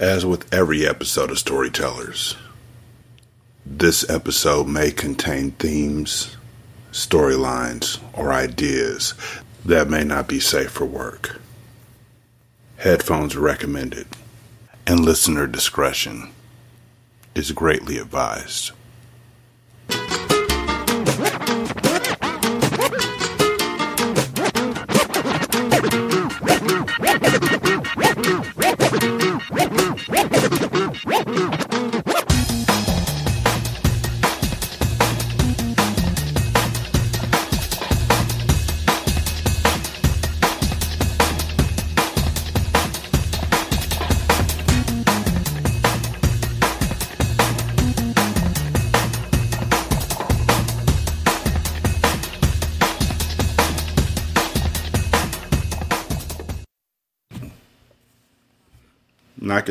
As with every episode of Storytellers, this episode may contain themes, storylines, or ideas that may not be safe for work. Headphones recommended, and listener discretion is greatly advised. Knock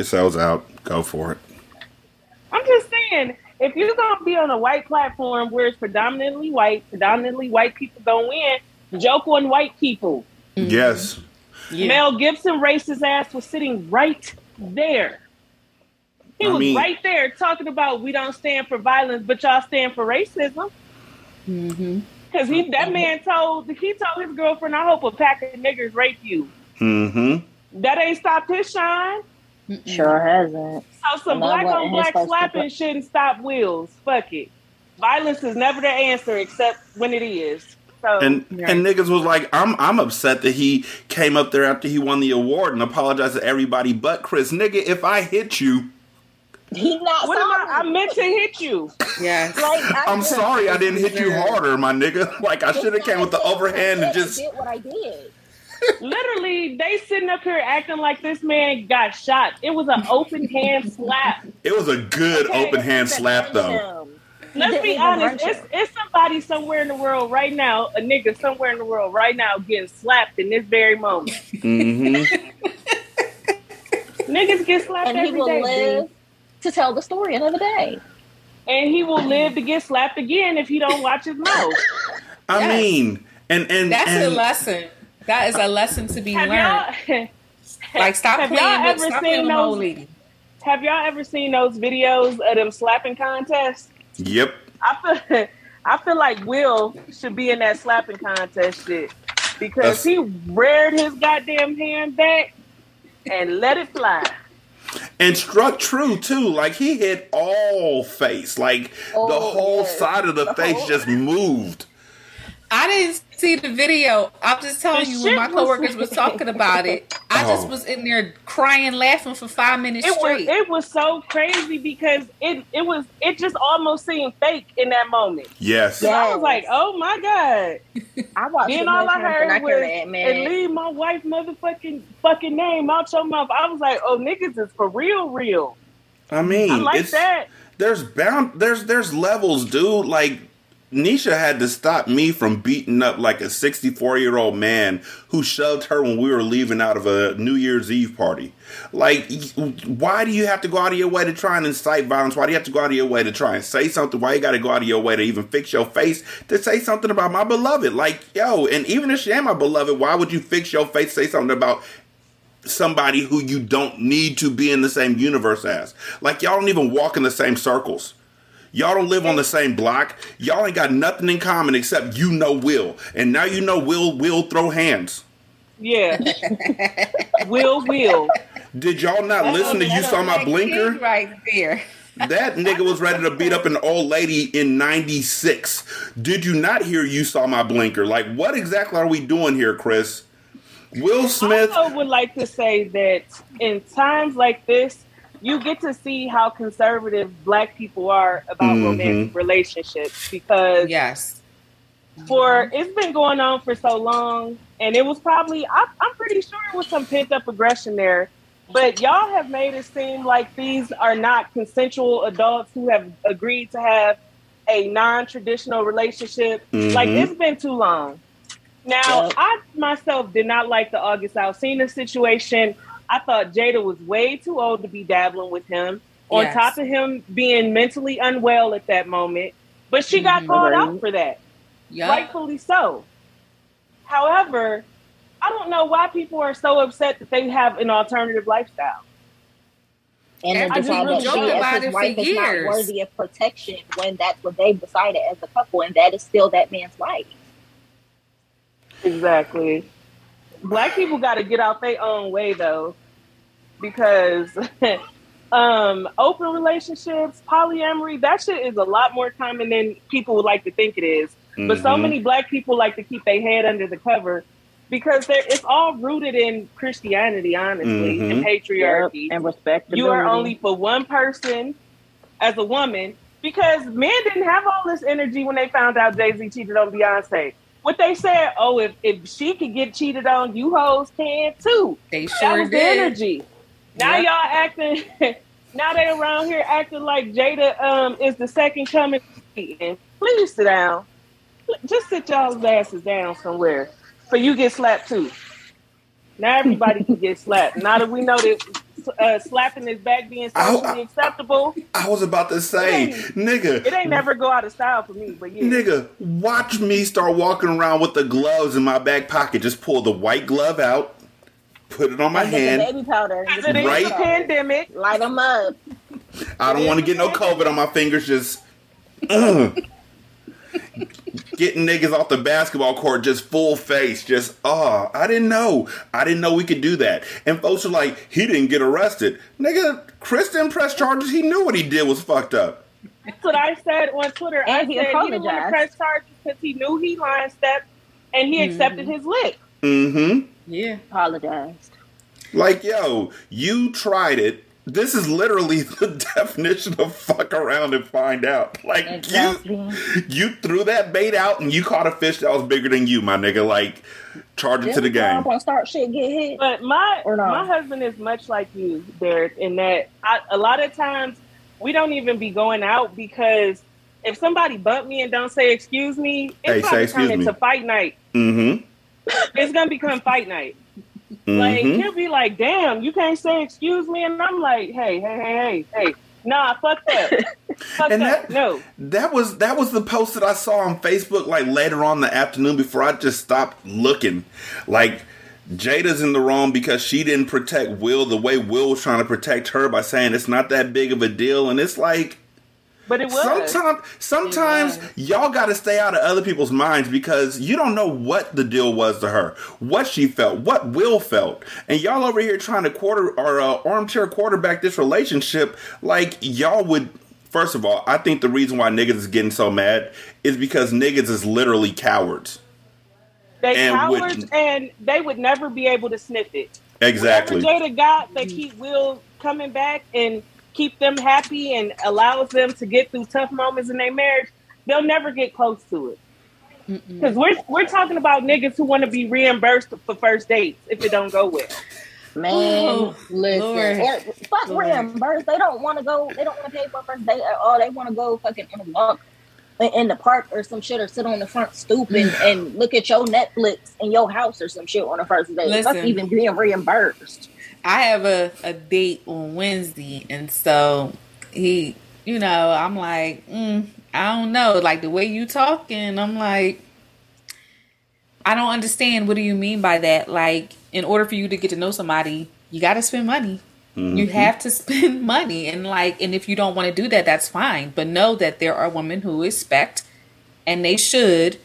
yourselves out. Go for it. I'm just saying, if you're gonna be on a white platform where it's predominantly white, predominantly white people go in, joke on white people. Yes. Yeah. Mel Gibson racist ass was sitting right there. He I was mean- right there talking about we don't stand for violence, but y'all stand for racism. Mm-hmm. Because he that man told he told his girlfriend, I hope a pack of niggers rape you. Mm-hmm. That ain't stopped his shine. Sure hasn't. So some And black on black it's supposed to slapping put- shouldn't stop wheels. Fuck it. Violence is never the answer except when it is. So And and niggas was like, I'm I'm upset that he came up there after he won the award and apologized to everybody but Chris. Nigga, if I hit you, He not what am I. I meant to hit you. Yes. Like, I I'm sorry I didn't hit you harder, my nigga. Like I should have came with the overhand and just did what I did. Literally, they sitting up here acting like this man got shot. It was an open hand slap. it was a good Okay. open hand slap though. Let's be honest. It's, it's somebody somewhere in the world right now, a nigga somewhere in the world right now getting slapped in this very moment. Mm-hmm. Niggas get slapped And he will day, live B. to tell the story another day. and he will live to get slapped again if he don't watch his mouth. I Yes. mean, and and That's and, a lesson. That is a lesson to be Have learned. Like stop have playing y'all with ever stop seen playing with my those? lady. Have y'all ever seen those videos of them slapping contests? Yep. I feel I feel like Will should be in that slapping contest shit because That's- he reared his goddamn hand back and let it fly. And struck true too. Like he hit all face. Like oh, the Oh, whole yes. side of the face whole- just moved. I didn't see the video. I'm just telling The you when my coworkers was talking about it. I Oh. just was in there crying, laughing for five minutes It was straight. it was so crazy because it it was it just almost seemed fake in that moment. Yes. I Yes. was like, oh my god. I watched Then all I and I heard was couldn't and leave my wife motherfucking fucking name out your mouth. I was like, oh niggas is for real, real. I mean, I like it's, that. there's bound there's there's levels, dude. Like Nisha had to stop me from beating up like a 64 year old man who shoved her when we were leaving out of a New Year's Eve party. Like, why do you have to go out of your way to try and incite violence? Why do you have to go out of your way to try and say something? Why you got to go out of your way to even fix your face to say something about my beloved? Like, yo, and even if she ain't my beloved, why would you fix your face, say something about somebody who you don't need to be in the same universe as. Like y'all don't even walk in the same circles. Y'all don't live on the same block. Y'all ain't got nothing in common except you know Will. And now you know Will will throw hands. Yeah. will will. Did y'all not listen to you saw my blinker? right there. That nigga was ready to beat up an old lady in 96. Did you not hear you saw my blinker? Like what exactly are we doing here, Chris? Will Smith I also would like to say that in times like this, you get to see how conservative black people are about Mhm. romantic relationships because Yes. for it's been going on for so long and it was probably I, i'm pretty sure it was some pent up aggression there but y'all have made it seem like these are not consensual adults who have agreed to have a non-traditional relationship like Mhm. it's been too long now Yep. i myself did not like the august alsina situation i thought jada was way too old to be dabbling with him on Yes. top of him being mentally unwell at that moment but she got Mhm. called out for that Yup. rightfully so. However, I don't know why people are so upset that they have an alternative lifestyle. And then I just decide that she about as it his for wife is not worthy of protection when that's what they've decided as a couple, and that is still that man's life. Exactly. Black people got to get out their own way though, because um, open relationships, polyamory, that shit is a lot more common than people would like to think it is. But so Mhm. many black people like to keep their head under the cover because they're, it's all rooted in Christianity, honestly, and patriarchy. and respect. you are only for one person as a woman because men didn't have all this energy when they found out Jay Z cheated on Beyonce. What they said, oh, if, if she could get cheated on, you hoes can too. They sure That sure was the energy. Now Yep. y'all acting. now they around here acting like Jada um is the second coming. Please sit down. Just sit y'all's asses down somewhere, for you get slapped too. Now everybody can get slapped. Now that we know that uh, slapping is back being socially acceptable, I was about to say, It nigga, it ain't never go out of style for me. But yeah, Nigga, watch me start walking around with the gloves in my back pocket. Just pull the white glove out, put it on my and hand. baby powder. and Because get it the Right. a baby powder. pandemic. Light them up. I don't want to get no COVID on my fingers. Just ugh. getting niggas off the basketball court just full face. Just oh, I didn't know. I didn't know we could do that. And folks are like, he didn't get arrested. Nigga, Chris didn't press charges. He knew what he did was fucked up. That's what I said on Twitter. I And he said he didn't want to apologized. press charges because he knew he line stepped and he mm-hmm. accepted his lick. Mm-hmm. Yeah. Apologized. Like, yo, you tried it. This is literally the definition of fuck around and find out. Like, Exactly. you, you threw that bait out and you caught a fish that was bigger than you, my nigga. Like, charge it to the game. When start shit get hit. But my Or not. my husband is much like you, Derek, in that I, a lot of times we don't even be going out because if somebody bump me and don't say excuse me, Hey, it's say going to turn into fight night. Mm-hmm. It's gonna become fight night. Like Mm-hmm. he'll be like, "Damn, you can't say excuse me," and I'm like, "Hey, hey, hey, hey, hey, nah, fuck that, fuck And that. that- no." That was that was the post that I saw on Facebook like later on in the afternoon before I just stopped looking. Like Jada's in the wrong because she didn't protect Will the way Will was trying to protect her by saying it's not that big of a deal, and it's like But it was. sometimes sometimes y'all got to stay out of other people's minds because you don't know what the deal was to her, what she felt, what Will felt, and y'all over here trying to quarter or uh, armchair quarterback this relationship like y'all would. First of all, I think the reason why niggas is getting so mad is because niggas is literally cowards. They and cowards, would- and they would never be able to sniff it. Exactly. Whatever Jada got that keep Will coming back and keep them happy and allows them to get through tough moments in their marriage, they'll never get close to it. Because we're we're talking about niggas who want to be reimbursed for first dates if it don't go well. Man, Oh, listen. Lord. Or- fuck Lord. reimburse. They don't want to go. They don't want to pay for first date at all. They want to go fucking in a walk in- in the park or some shit, or sit on the front stoop and, and look at your Netflix in your house or some shit on the first date. That's Listen. even being reimbursed. I have a, a date on Wednesday, and so he, you know, I'm like, mm, I don't know, like the way you talking, I'm like, I don't understand. What do you mean by that? Like, in order for you to get to know somebody, you got to spend money. You have to spend money, and like, and if you don't want to do that, that's fine. But know that there are women who expect, and they should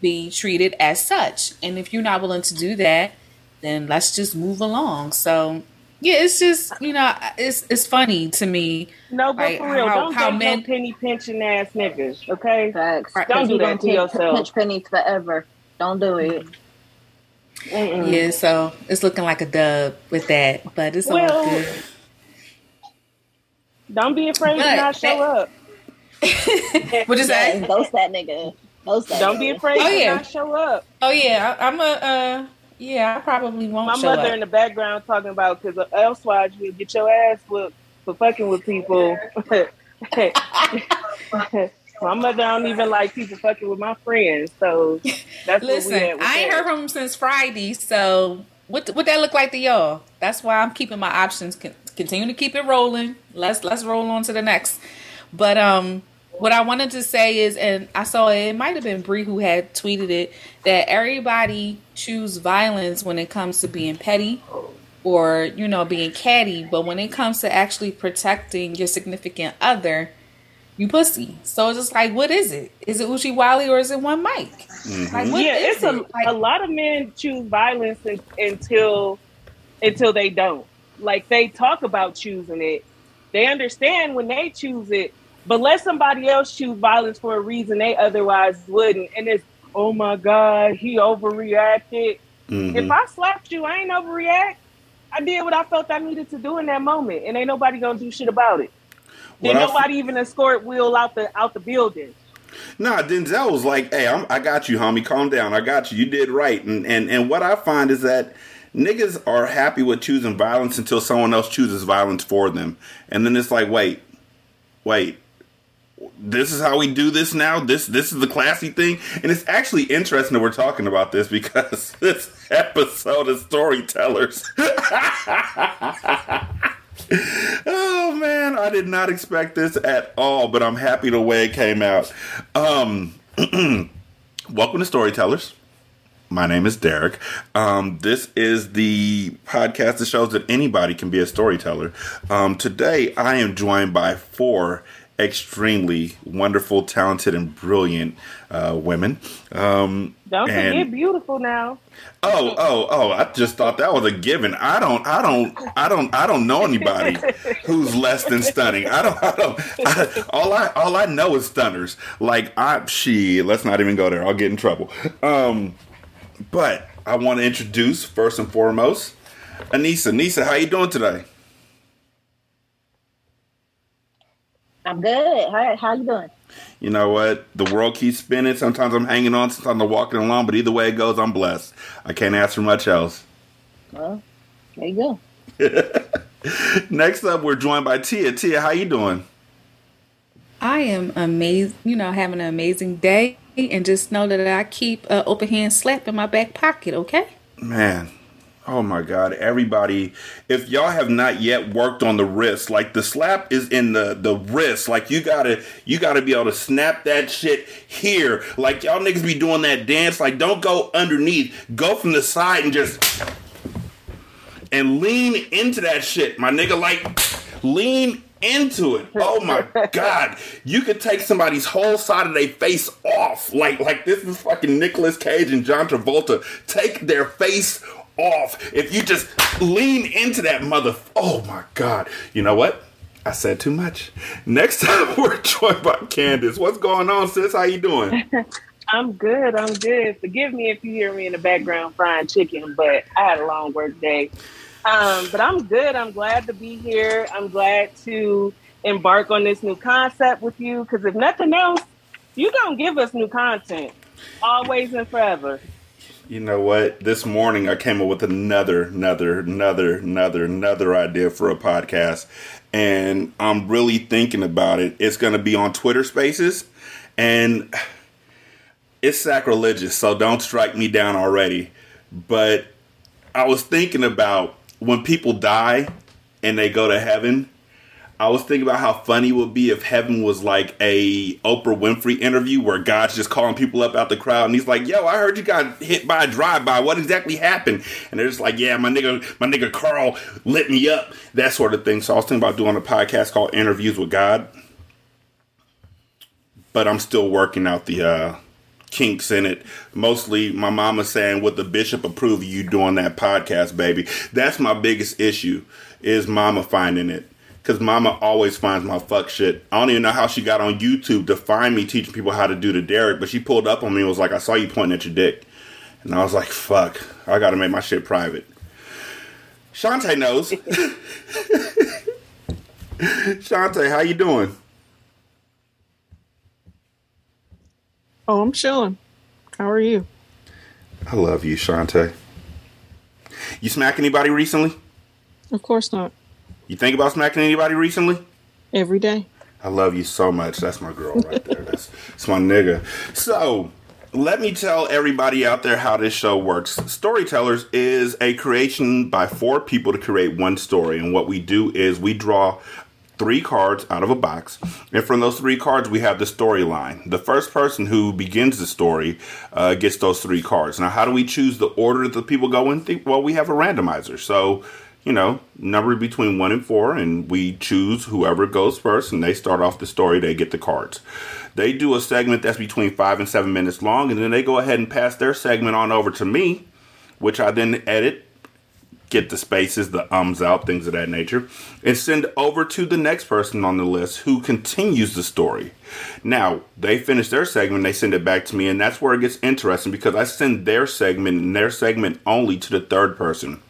be treated as such. And if you're not willing to do that, then let's just move along. So yeah, it's just you know, it's it's funny to me. No, but Like, for real, how- don't how men- no penny pinching ass niggas, okay? Facts. Right. Don't do that gonna pinch- yourself. Pinch pennies forever. Don't do it. Mm-mm. Yeah, so it's looking like a dub with that, but it's all good. Don't be afraid But to not show that- up. What is Yeah, that? ghost that nigga. Ghost that Don't be afraid Oh, to yeah. not show up. Oh yeah, I, I'm a uh, yeah, I probably won't My mother up. in the background talking about because elsewise you'll get your ass whooped for fucking with people. my mother don't even like people fucking with my friends, so that's Listen, what we with I ain't that. heard from him since Friday, so what what that look like to y'all? That's why I'm keeping my options. Continue to keep it rolling. Let's let's roll on to the next. But um, what I wanted to say is, and I saw it, it might have been Bree who had tweeted it that everybody choose violence when it comes to being petty, or you know being catty. But when it comes to actually protecting your significant other you pussy. So it's just like what is it? Is it Oochie Wally or is it one mic? Mm-hmm. like yeah it's a, like, a lot of men choose violence until until they don't. Like they talk about choosing it. They understand when they choose it but let somebody else choose violence for a reason they otherwise wouldn't and it's oh my god he overreacted mm-hmm. if i slapped you i ain't overreact I did what I felt I needed to do in that moment, and ain't nobody gonna do shit about it. Did nobody f- even escort Will out the out the building? Nah, Denzel was like, "Hey, I'm, I got you, homie. Calm down. I got you. You did right." And and and what I find is that niggas are happy with choosing violence until someone else chooses violence for them, and then it's like, wait, wait, this is how we do this now. This this is the classy thing, and it's actually interesting that we're talking about this because this episode of storytellers. oh man, I did not expect this at all, but I'm happy the way it came out. Um, welcome to Storytellers. My name is Derek. Um, this is the podcast that shows that anybody can be a storyteller. Um, today, I am joined by four extremely wonderful, talented, and brilliant uh, women. Um, don't and, forget beautiful now. Oh, oh, oh! I just thought that was a given. I don't, I don't, I don't, I don't know anybody who's less than stunning. I don't, I don't. I, all I, all I know is stunners. Like I, she. Let's not even go there. I'll get in trouble. Um, but I want to introduce first and foremost, Anissa. Anissa, how you doing today? I'm good. How how you doing? You know what? The world keeps spinning. Sometimes I'm hanging on, sometimes I'm walking along, but either way it goes, I'm blessed. I can't ask for much else. Well, there you go. Next up, we're joined by Tia. Tia, how you doing? I am amazing. You know, having an amazing day, and just know that I keep an open hand slap in my back pocket. Okay. Man, Oh my God, everybody, if y'all have not yet worked on the wrist, like the slap is in the, the wrist. Like you gotta, you gotta be able to snap that shit here. Like y'all niggas be doing that dance. Like don't go underneath. Go from the side and just, and lean into that shit. My nigga, like lean into it. Oh my god. You could take somebody's whole side of their face off. Like like this is fucking Nicolas Cage and John Travolta. Take their face off if you just lean into that mother. Oh my God. You know what? I said too much. Next time we're joined by Candice. What's going on, sis? How you doing? I'm good. I'm good. Forgive me if you hear me in the background frying chicken, but I had a long work day. Um, but I'm good. I'm glad to be here. I'm glad to embark on this new concept with you because if nothing else, you're going to give us new content always and forever you know what? This morning I came up with another, another, another, another, another idea for a podcast, and I'm really thinking about it. It's going to be on Twitter Spaces, and it's sacrilegious, so don't strike me down already. But I was thinking about when people die and they go to heaven I was thinking about how funny it would be if heaven was like a Oprah Winfrey interview where God's just calling people up out the crowd and he's like, "Yo, I heard you got hit by a drive-by. What exactly happened?" And they're just like, "Yeah, my nigga, my nigga Carl lit me up." That sort of thing. So I was thinking about doing a podcast called Interviews with God, but I'm still working out the uh, kinks in it. Mostly, my mama saying, "Would the bishop approve you doing that podcast, baby?" That's my biggest issue. Is mama finding it because mama always finds my fuck shit. I don't even know how she got on YouTube to find me teaching people how to do the Derek, but she pulled up on me and was like, I saw you pointing at your dick. And I was like, fuck, I gotta make my shit private. Shantae knows. Shantae, how you doing? Oh, I'm chilling. How are you? I love you, Shantae. You smack anybody recently? Of course not. You think about smacking anybody recently? Every day. I love you so much. That's my girl right there. That's, that's my nigga. So, let me tell everybody out there how this show works. Storytellers is a creation by four people to create one story. And what we do is we draw three cards out of a box. And from those three cards, we have the storyline. The first person who begins the story uh, gets those three cards. Now, how do we choose the order that the people go in? Well, we have a randomizer. So, you know, number between one and four, and we choose whoever goes first, and they start off the story. They get the cards. They do a segment that's between five and seven minutes long, and then they go ahead and pass their segment on over to me, which I then edit get the spaces, the ums out, things of that nature, and send over to the next person on the list who continues the story. Now, they finish their segment, they send it back to me, and that's where it gets interesting because I send their segment and their segment only to the third person.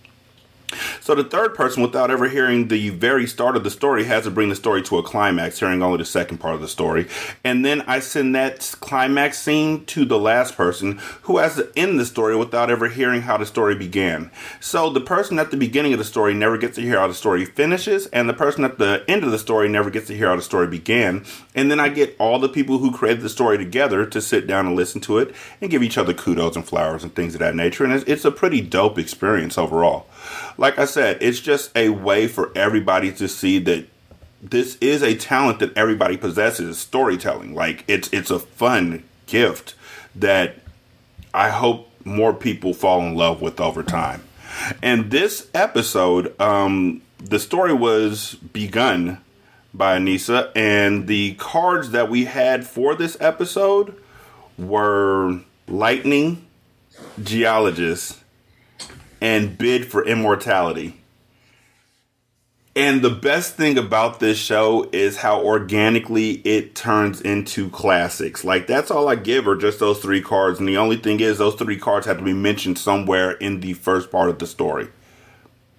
So the third person, without ever hearing the very start of the story, has to bring the story to a climax, hearing only the second part of the story. And then I send that climax scene to the last person who has to end the story without ever hearing how the story began. So the person at the beginning of the story never gets to hear how the story finishes, and the person at the end of the story never gets to hear how the story began. And then I get all the people who created the story together to sit down and listen to it and give each other kudos and flowers and things of that nature. And it's, it's a pretty dope experience overall like I said, it's just a way for everybody to see that this is a talent that everybody possesses. Storytelling. Like it's it's a fun gift that i hope more people fall in love with over time. And this episode um the story was begun by anissa and the cards that we had for this episode were lightning geologist and bid for immortality. And the best thing about this show is how organically it turns into classics. Like that's all I give are just those three cards, and the only thing is those three cards have to be mentioned somewhere in the first part of the story.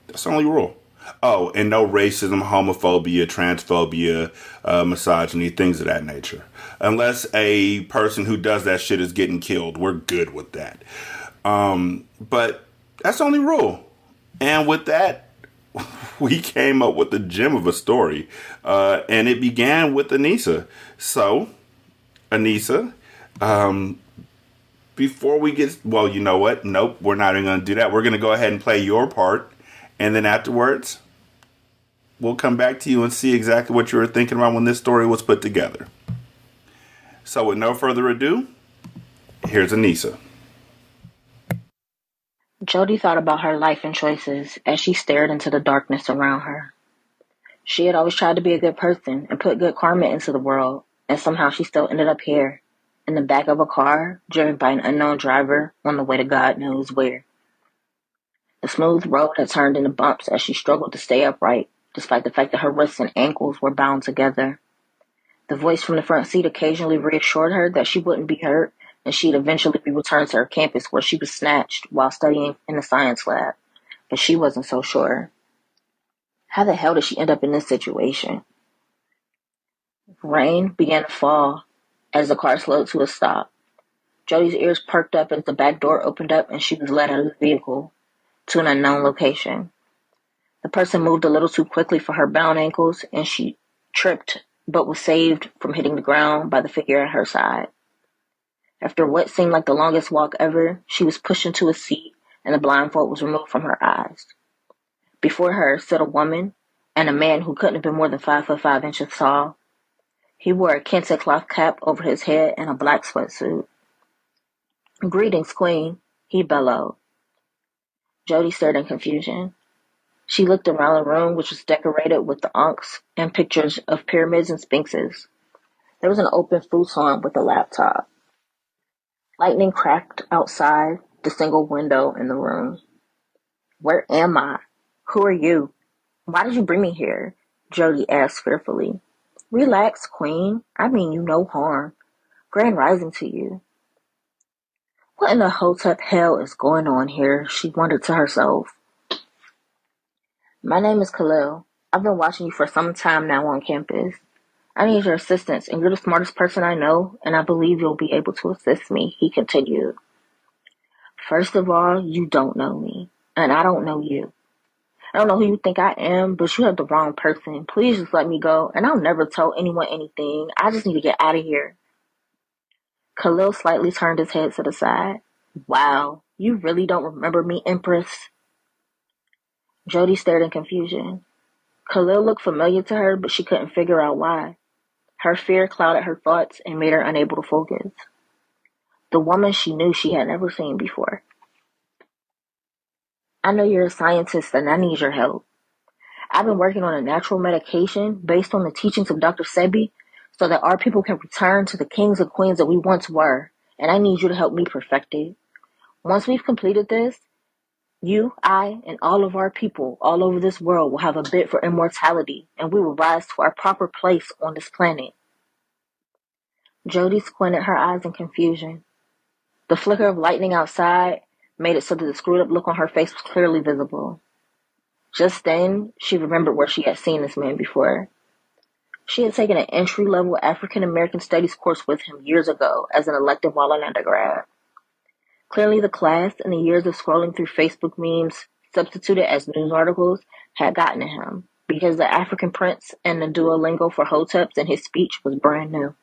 That's the only rule. Oh, and no racism, homophobia, transphobia, uh, misogyny, things of that nature. Unless a person who does that shit is getting killed, we're good with that. Um, but that's the only rule. And with that, we came up with the gem of a story. Uh, and it began with Anissa. So, Anissa, um, before we get, well, you know what? Nope, we're not even going to do that. We're going to go ahead and play your part. And then afterwards, we'll come back to you and see exactly what you were thinking about when this story was put together. So, with no further ado, here's Anissa. Jody thought about her life and choices as she stared into the darkness around her. She had always tried to be a good person and put good karma into the world, and somehow she still ended up here, in the back of a car, driven by an unknown driver on the way to God knows where. The smooth road had turned into bumps as she struggled to stay upright, despite the fact that her wrists and ankles were bound together. The voice from the front seat occasionally reassured her that she wouldn't be hurt and she'd eventually be returned to her campus where she was snatched while studying in the science lab. But she wasn't so sure. How the hell did she end up in this situation? Rain began to fall as the car slowed to a stop. Jody's ears perked up as the back door opened up and she was led out of the vehicle to an unknown location. The person moved a little too quickly for her bound ankles and she tripped but was saved from hitting the ground by the figure at her side. After what seemed like the longest walk ever, she was pushed into a seat and the blindfold was removed from her eyes. Before her stood a woman and a man who couldn't have been more than five foot five inches tall. He wore a kente cloth cap over his head and a black sweatsuit. Greetings, Queen, he bellowed. Jody stared in confusion. She looked around the room, which was decorated with the ankhs and pictures of pyramids and sphinxes. There was an open futon with a laptop. Lightning cracked outside the single window in the room. Where am I? Who are you? Why did you bring me here? Jody asked fearfully. Relax, Queen. I mean you no harm. Grand rising to you. What in the hotep hell is going on here? She wondered to herself. My name is Khalil. I've been watching you for some time now on campus. I need your assistance, and you're the smartest person I know, and I believe you'll be able to assist me, he continued. First of all, you don't know me, and I don't know you. I don't know who you think I am, but you have the wrong person. Please just let me go, and I'll never tell anyone anything. I just need to get out of here. Khalil slightly turned his head to the side. Wow, you really don't remember me, Empress? Jody stared in confusion. Khalil looked familiar to her, but she couldn't figure out why. Her fear clouded her thoughts and made her unable to focus. The woman she knew she had never seen before. I know you're a scientist and I need your help. I've been working on a natural medication based on the teachings of Dr. Sebi so that our people can return to the kings and queens that we once were. And I need you to help me perfect it. Once we've completed this, you, I, and all of our people all over this world will have a bid for immortality, and we will rise to our proper place on this planet. Jody squinted her eyes in confusion. The flicker of lightning outside made it so that the screwed up look on her face was clearly visible. Just then, she remembered where she had seen this man before. She had taken an entry level African American studies course with him years ago as an elective while an undergrad. Clearly, the class and the years of scrolling through Facebook memes substituted as news articles had gotten to him because the African prince and the Duolingo for Hoteps in his speech was brand new.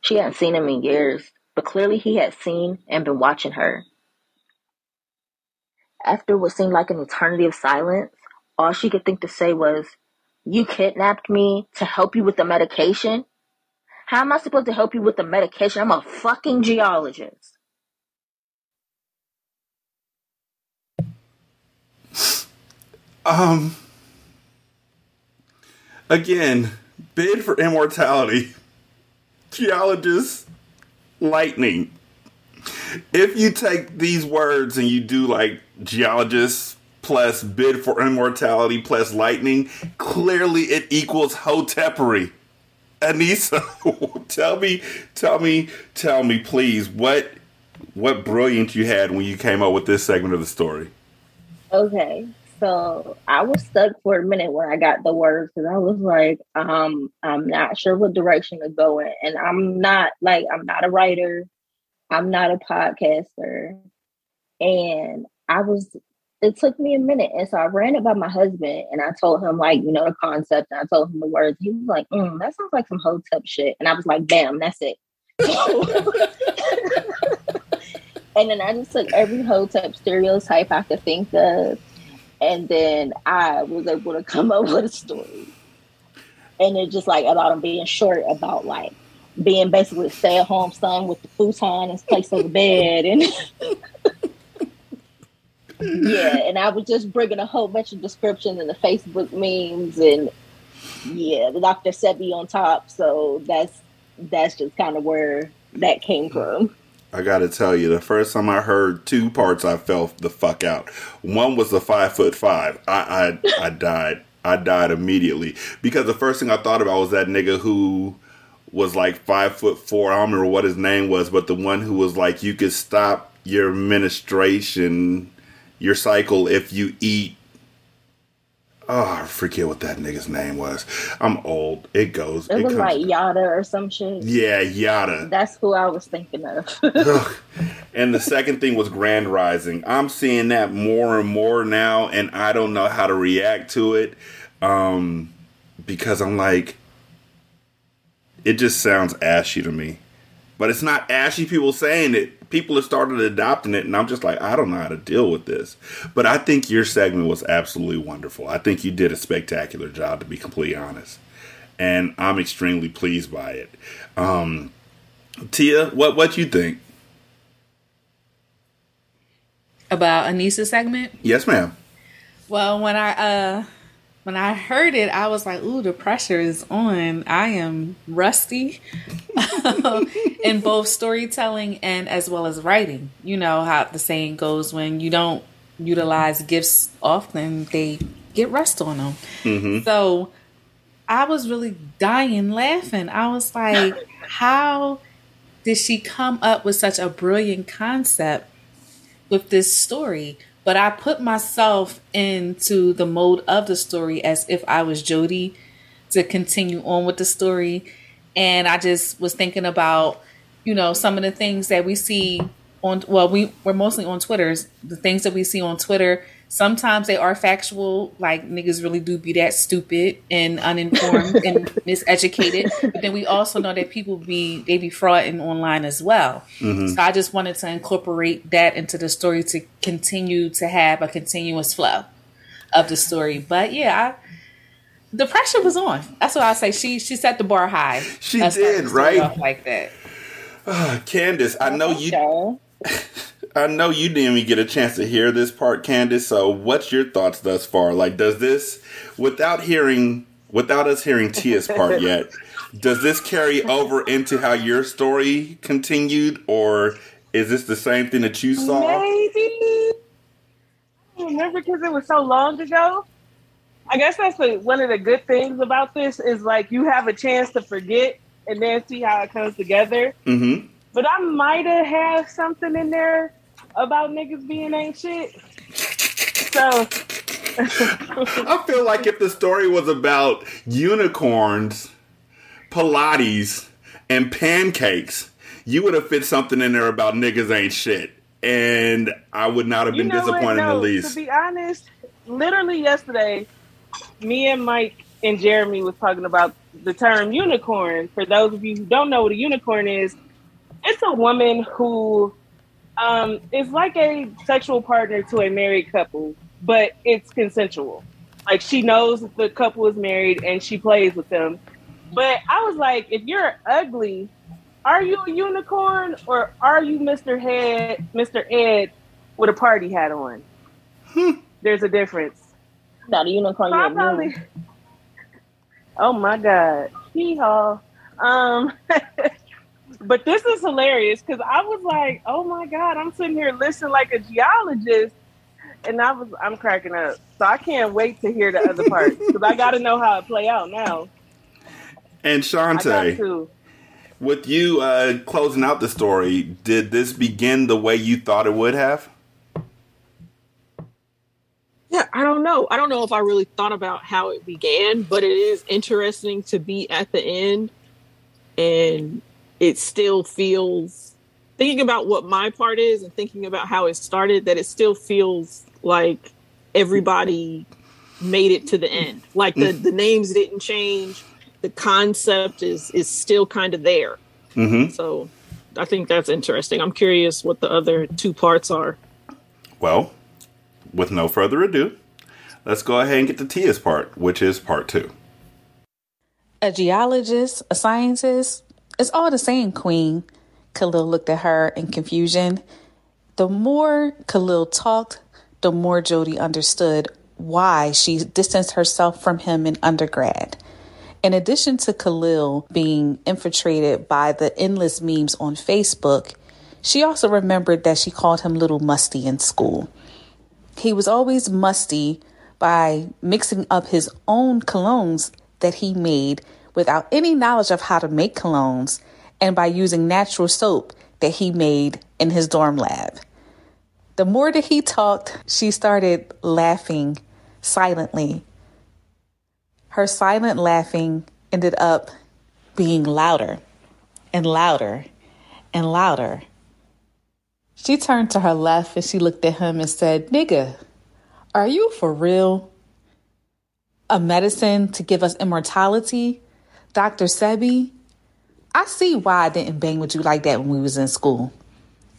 She hadn't seen him in years, but clearly he had seen and been watching her. After what seemed like an eternity of silence, all she could think to say was, You kidnapped me to help you with the medication? How am I supposed to help you with the medication? I'm a fucking geologist. Um. Again, bid for immortality. Geologist, lightning. If you take these words and you do like geologist plus bid for immortality plus lightning, clearly it equals hotepery. Anissa, tell me, tell me, tell me, please, what what brilliance you had when you came up with this segment of the story. Okay, so I was stuck for a minute when I got the words because I was like, um, I'm not sure what direction to go in, and I'm not like I'm not a writer, I'm not a podcaster, and I was. It took me a minute, and so I ran it by my husband, and I told him like you know the concept, and I told him the words. He was like, mm, "That sounds like some hotep shit," and I was like, "Bam, that's it." and then I just took every hotep stereotype I could think of and then I was able to come up with a story. And it's just like about him being short about like being basically a stay at home son with the futon in place of the bed and yeah, and I was just bringing a whole bunch of descriptions and the Facebook memes and yeah, the Dr. Sebi on top. So that's that's just kind of where that came from. I gotta tell you, the first time I heard two parts, I fell the fuck out. One was the five foot five. I I, I died. I died immediately because the first thing I thought about was that nigga who was like five foot four. I don't remember what his name was, but the one who was like, you could stop your menstruation, your cycle if you eat Oh, I forget what that nigga's name was. I'm old. It goes. It, it was like Yada or some shit. Yeah, Yada. That's who I was thinking of. and the second thing was Grand Rising. I'm seeing that more and more now, and I don't know how to react to it um, because I'm like, it just sounds ashy to me. But it's not ashy people saying it people have started adopting it, and I'm just like, I don't know how to deal with this. But I think your segment was absolutely wonderful. I think you did a spectacular job, to be completely honest, and I'm extremely pleased by it. Um, Tia, what what you think about Anissa's segment? Yes, ma'am. Well, when I uh when I heard it, I was like, "Ooh, the pressure is on." I am rusty in both storytelling and as well as writing. You know how the saying goes: when you don't utilize gifts often, they get rust on them. Mm-hmm. So I was really dying laughing. I was like, "How did she come up with such a brilliant concept with this story?" But I put myself into the mode of the story as if I was Jody to continue on with the story. And I just was thinking about, you know, some of the things that we see on well, we we're mostly on Twitter's the things that we see on Twitter Sometimes they are factual, like niggas really do be that stupid and uninformed and miseducated. But then we also know that people be they be frauding online as well. Mm-hmm. So I just wanted to incorporate that into the story to continue to have a continuous flow of the story. But yeah, I, the pressure was on. That's what I say. She she set the bar high. She did right like that. Uh, Candice, I know you. I know you didn't even get a chance to hear this part, Candice. So, what's your thoughts thus far? Like, does this, without hearing, without us hearing Tia's part yet, does this carry over into how your story continued, or is this the same thing that you saw? Maybe. I don't remember because it was so long ago. I guess that's the, one of the good things about this is like you have a chance to forget and then see how it comes together. Mm-hmm. But I might have had something in there about niggas being ain't shit. So I feel like if the story was about unicorns, Pilates, and pancakes, you would have fit something in there about niggas ain't shit. And I would not have you been know what? disappointed in the least. To be honest, literally yesterday, me and Mike and Jeremy was talking about the term unicorn. For those of you who don't know what a unicorn is, it's a woman who um, is like a sexual partner to a married couple, but it's consensual. Like she knows that the couple is married and she plays with them. But I was like, if you're ugly, are you a unicorn or are you Mr. Head, Mr. Ed with a party hat on? There's a difference. Not a unicorn. So You're a probably. mule. Oh my god, hee haw. Um, but this is hilarious because I was like, oh my god, I'm sitting here listening like a geologist, and I was I'm cracking up. So I can't wait to hear the other part because I got to know how it play out now. And I got Shantae, to. with you uh, closing out the story, did this begin the way you thought it would have? Yeah, I don't know. I don't know if I really thought about how it began, but it is interesting to be at the end and it still feels thinking about what my part is and thinking about how it started that it still feels like everybody made it to the end. Like the, the names didn't change. The concept is is still kind of there. Mm-hmm. So I think that's interesting. I'm curious what the other two parts are. Well, with no further ado, let's go ahead and get to Tia's part, which is part two. A geologist, a scientist, it's all the same, Queen. Khalil looked at her in confusion. The more Khalil talked, the more Jody understood why she distanced herself from him in undergrad. In addition to Khalil being infiltrated by the endless memes on Facebook, she also remembered that she called him Little Musty in school. He was always musty by mixing up his own colognes that he made without any knowledge of how to make colognes and by using natural soap that he made in his dorm lab. The more that he talked, she started laughing silently. Her silent laughing ended up being louder and louder and louder. She turned to her left and she looked at him and said, Nigga, are you for real? A medicine to give us immortality? Dr. Sebi? I see why I didn't bang with you like that when we was in school.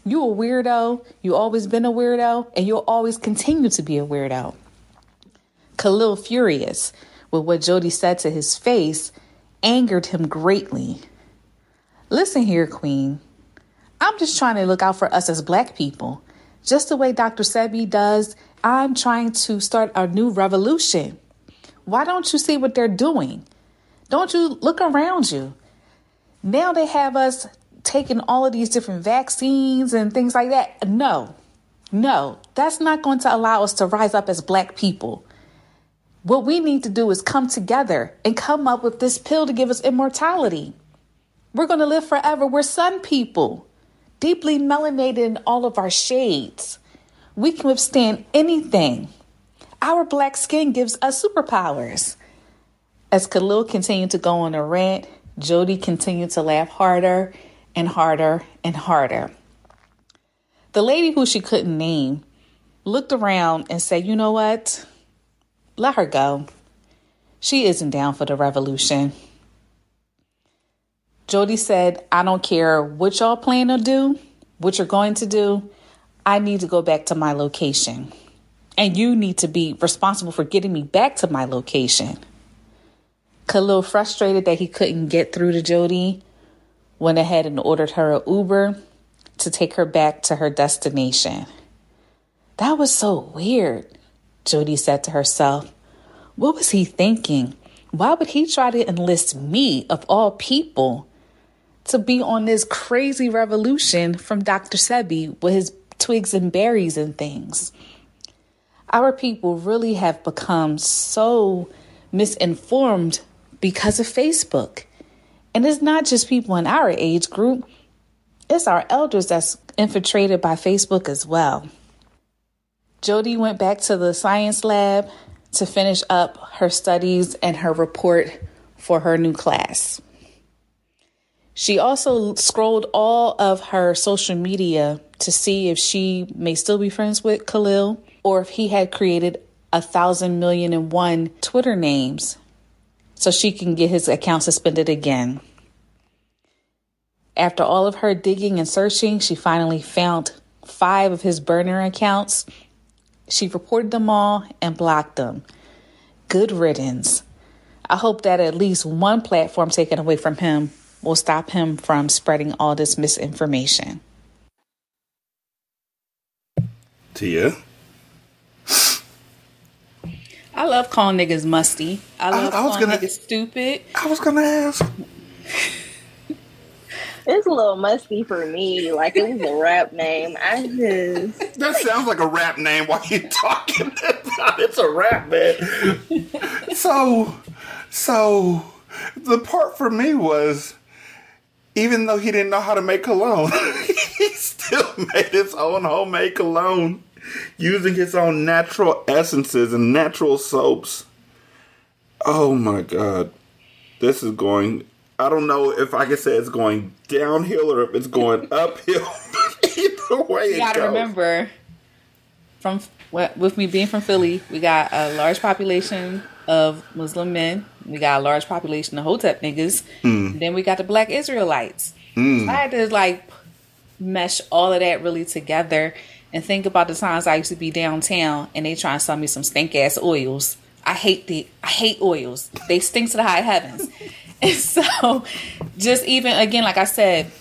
You a weirdo, you always been a weirdo, and you'll always continue to be a weirdo. Khalil, furious with what Jody said to his face, angered him greatly. Listen here, Queen. I'm just trying to look out for us as black people. Just the way Dr. Sebi does, I'm trying to start a new revolution. Why don't you see what they're doing? Don't you look around you? Now they have us taking all of these different vaccines and things like that. No, no, that's not going to allow us to rise up as black people. What we need to do is come together and come up with this pill to give us immortality. We're going to live forever. We're sun people, deeply melanated in all of our shades. We can withstand anything. Our black skin gives us superpowers. As Khalil continued to go on a rant, Jody continued to laugh harder and harder and harder. The lady who she couldn't name looked around and said, You know what? Let her go. She isn't down for the revolution. Jody said, I don't care what y'all plan to do, what you're going to do. I need to go back to my location. And you need to be responsible for getting me back to my location. Khalil, frustrated that he couldn't get through to Jody, went ahead and ordered her an Uber to take her back to her destination. That was so weird, Jody said to herself. What was he thinking? Why would he try to enlist me, of all people, to be on this crazy revolution from Dr. Sebi with his twigs and berries and things? Our people really have become so misinformed because of Facebook. And it's not just people in our age group, it's our elders that's infiltrated by Facebook as well. Jody went back to the science lab to finish up her studies and her report for her new class. She also scrolled all of her social media to see if she may still be friends with Khalil or if he had created a thousand million and one Twitter names so she can get his account suspended again. After all of her digging and searching, she finally found five of his burner accounts. She reported them all and blocked them. Good riddance. I hope that at least one platform taken away from him will stop him from spreading all this misinformation. Tia? I love calling niggas musty. I love I, I was calling gonna, niggas stupid. I was gonna ask. It's a little musty for me. Like it was a rap name. I just that sounds like a rap name. Why you talking about? It's a rap man. so, so the part for me was, even though he didn't know how to make cologne, he still made his own homemade cologne using his own natural essences and natural soaps. Oh my god. This is going I don't know if I can say it's going downhill or if it's going uphill. Either way, you gotta remember, from with me being from Philly, we got a large population of Muslim men. We got a large population of Hotep niggas. Mm. Then we got the Black Israelites. Mm. So I had to like mesh all of that really together and think about the times I used to be downtown and they try to sell me some stink ass oils. I hate the I hate oils. They stink to the high heavens. And so, just even again, like I said,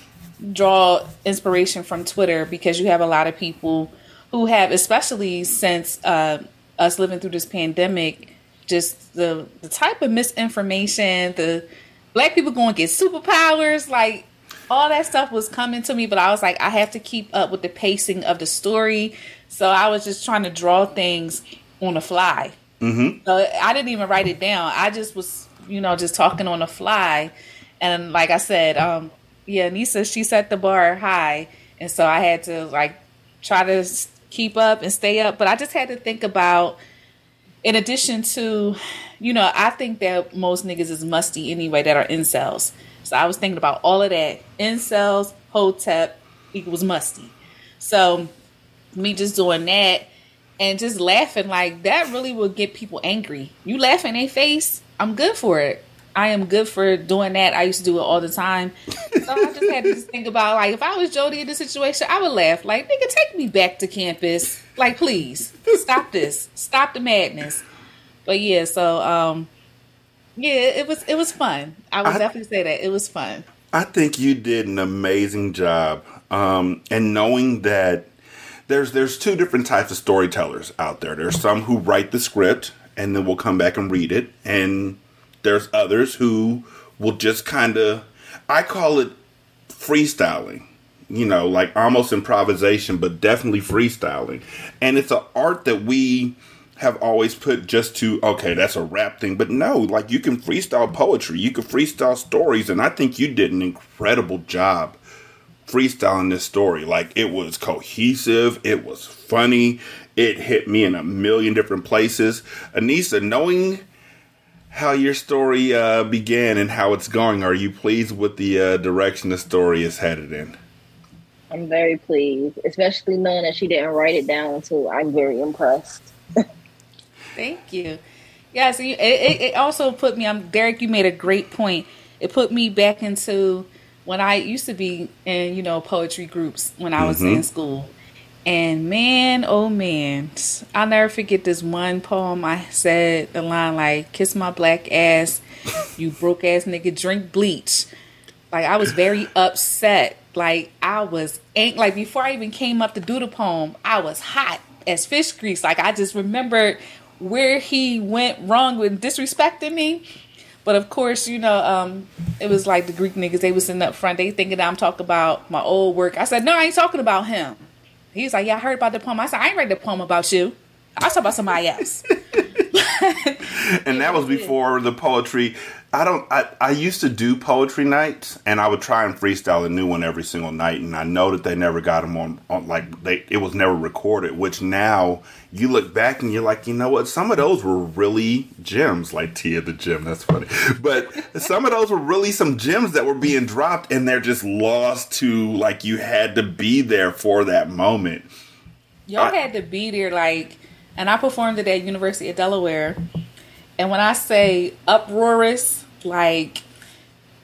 draw inspiration from Twitter because you have a lot of people who have, especially since uh, us living through this pandemic, just the the type of misinformation, the black people going to get superpowers, like all that stuff was coming to me. But I was like, I have to keep up with the pacing of the story, so I was just trying to draw things on the fly. Mm-hmm. So I didn't even write it down. I just was you know, just talking on the fly. And like I said, um, yeah, Nisa, she set the bar high. And so I had to like try to keep up and stay up. But I just had to think about, in addition to, you know, I think that most niggas is musty anyway that are incels. So I was thinking about all of that. Incels, Hotep equals musty. So me just doing that and just laughing like that really will get people angry. You laugh in their face, I'm good for it. I am good for doing that. I used to do it all the time. So I just had to just think about like if I was Jody in this situation, I would laugh. Like, nigga, take me back to campus. Like, please. Stop this. Stop the madness. But yeah, so um yeah, it was it was fun. I would I, definitely say that. It was fun. I think you did an amazing job. Um and knowing that there's there's two different types of storytellers out there. There's some who write the script and then we'll come back and read it. And there's others who will just kind of, I call it freestyling, you know, like almost improvisation, but definitely freestyling. And it's an art that we have always put just to okay that's a rap thing but no like you can freestyle poetry you can freestyle stories and i think you did an incredible job freestyling this story like it was cohesive it was funny it hit me in a million different places. Anissa, knowing how your story uh, began and how it's going, are you pleased with the uh, direction the story is headed in? I'm very pleased, especially knowing that she didn't write it down. So I'm very impressed. Thank you. Yeah, so you, it, it also put me. I'm Derek. You made a great point. It put me back into when I used to be in you know poetry groups when I was mm-hmm. in school, and man, oh man, I'll never forget this one poem. I said the line like, "Kiss my black ass, you broke ass nigga, drink bleach." Like I was very upset. Like I was ain't like before I even came up to do the poem, I was hot as fish grease. Like I just remembered where he went wrong with disrespecting me. But of course, you know, um, it was like the Greek niggas, they was sitting up front, they thinking I'm talking about my old work. I said, No, I ain't talking about him. He was like, Yeah, I heard about the poem. I said, I ain't read the poem about you. I was talking about somebody else. and that was before the poetry. I don't. I, I used to do poetry nights, and I would try and freestyle a new one every single night. And I know that they never got them on, on like they. It was never recorded. Which now you look back and you're like, you know what? Some of those were really gems, like Tia the Gem. That's funny. But some of those were really some gems that were being dropped, and they're just lost to like you had to be there for that moment. Y'all I, had to be there, like, and I performed it at University of Delaware. And when I say uproarious, like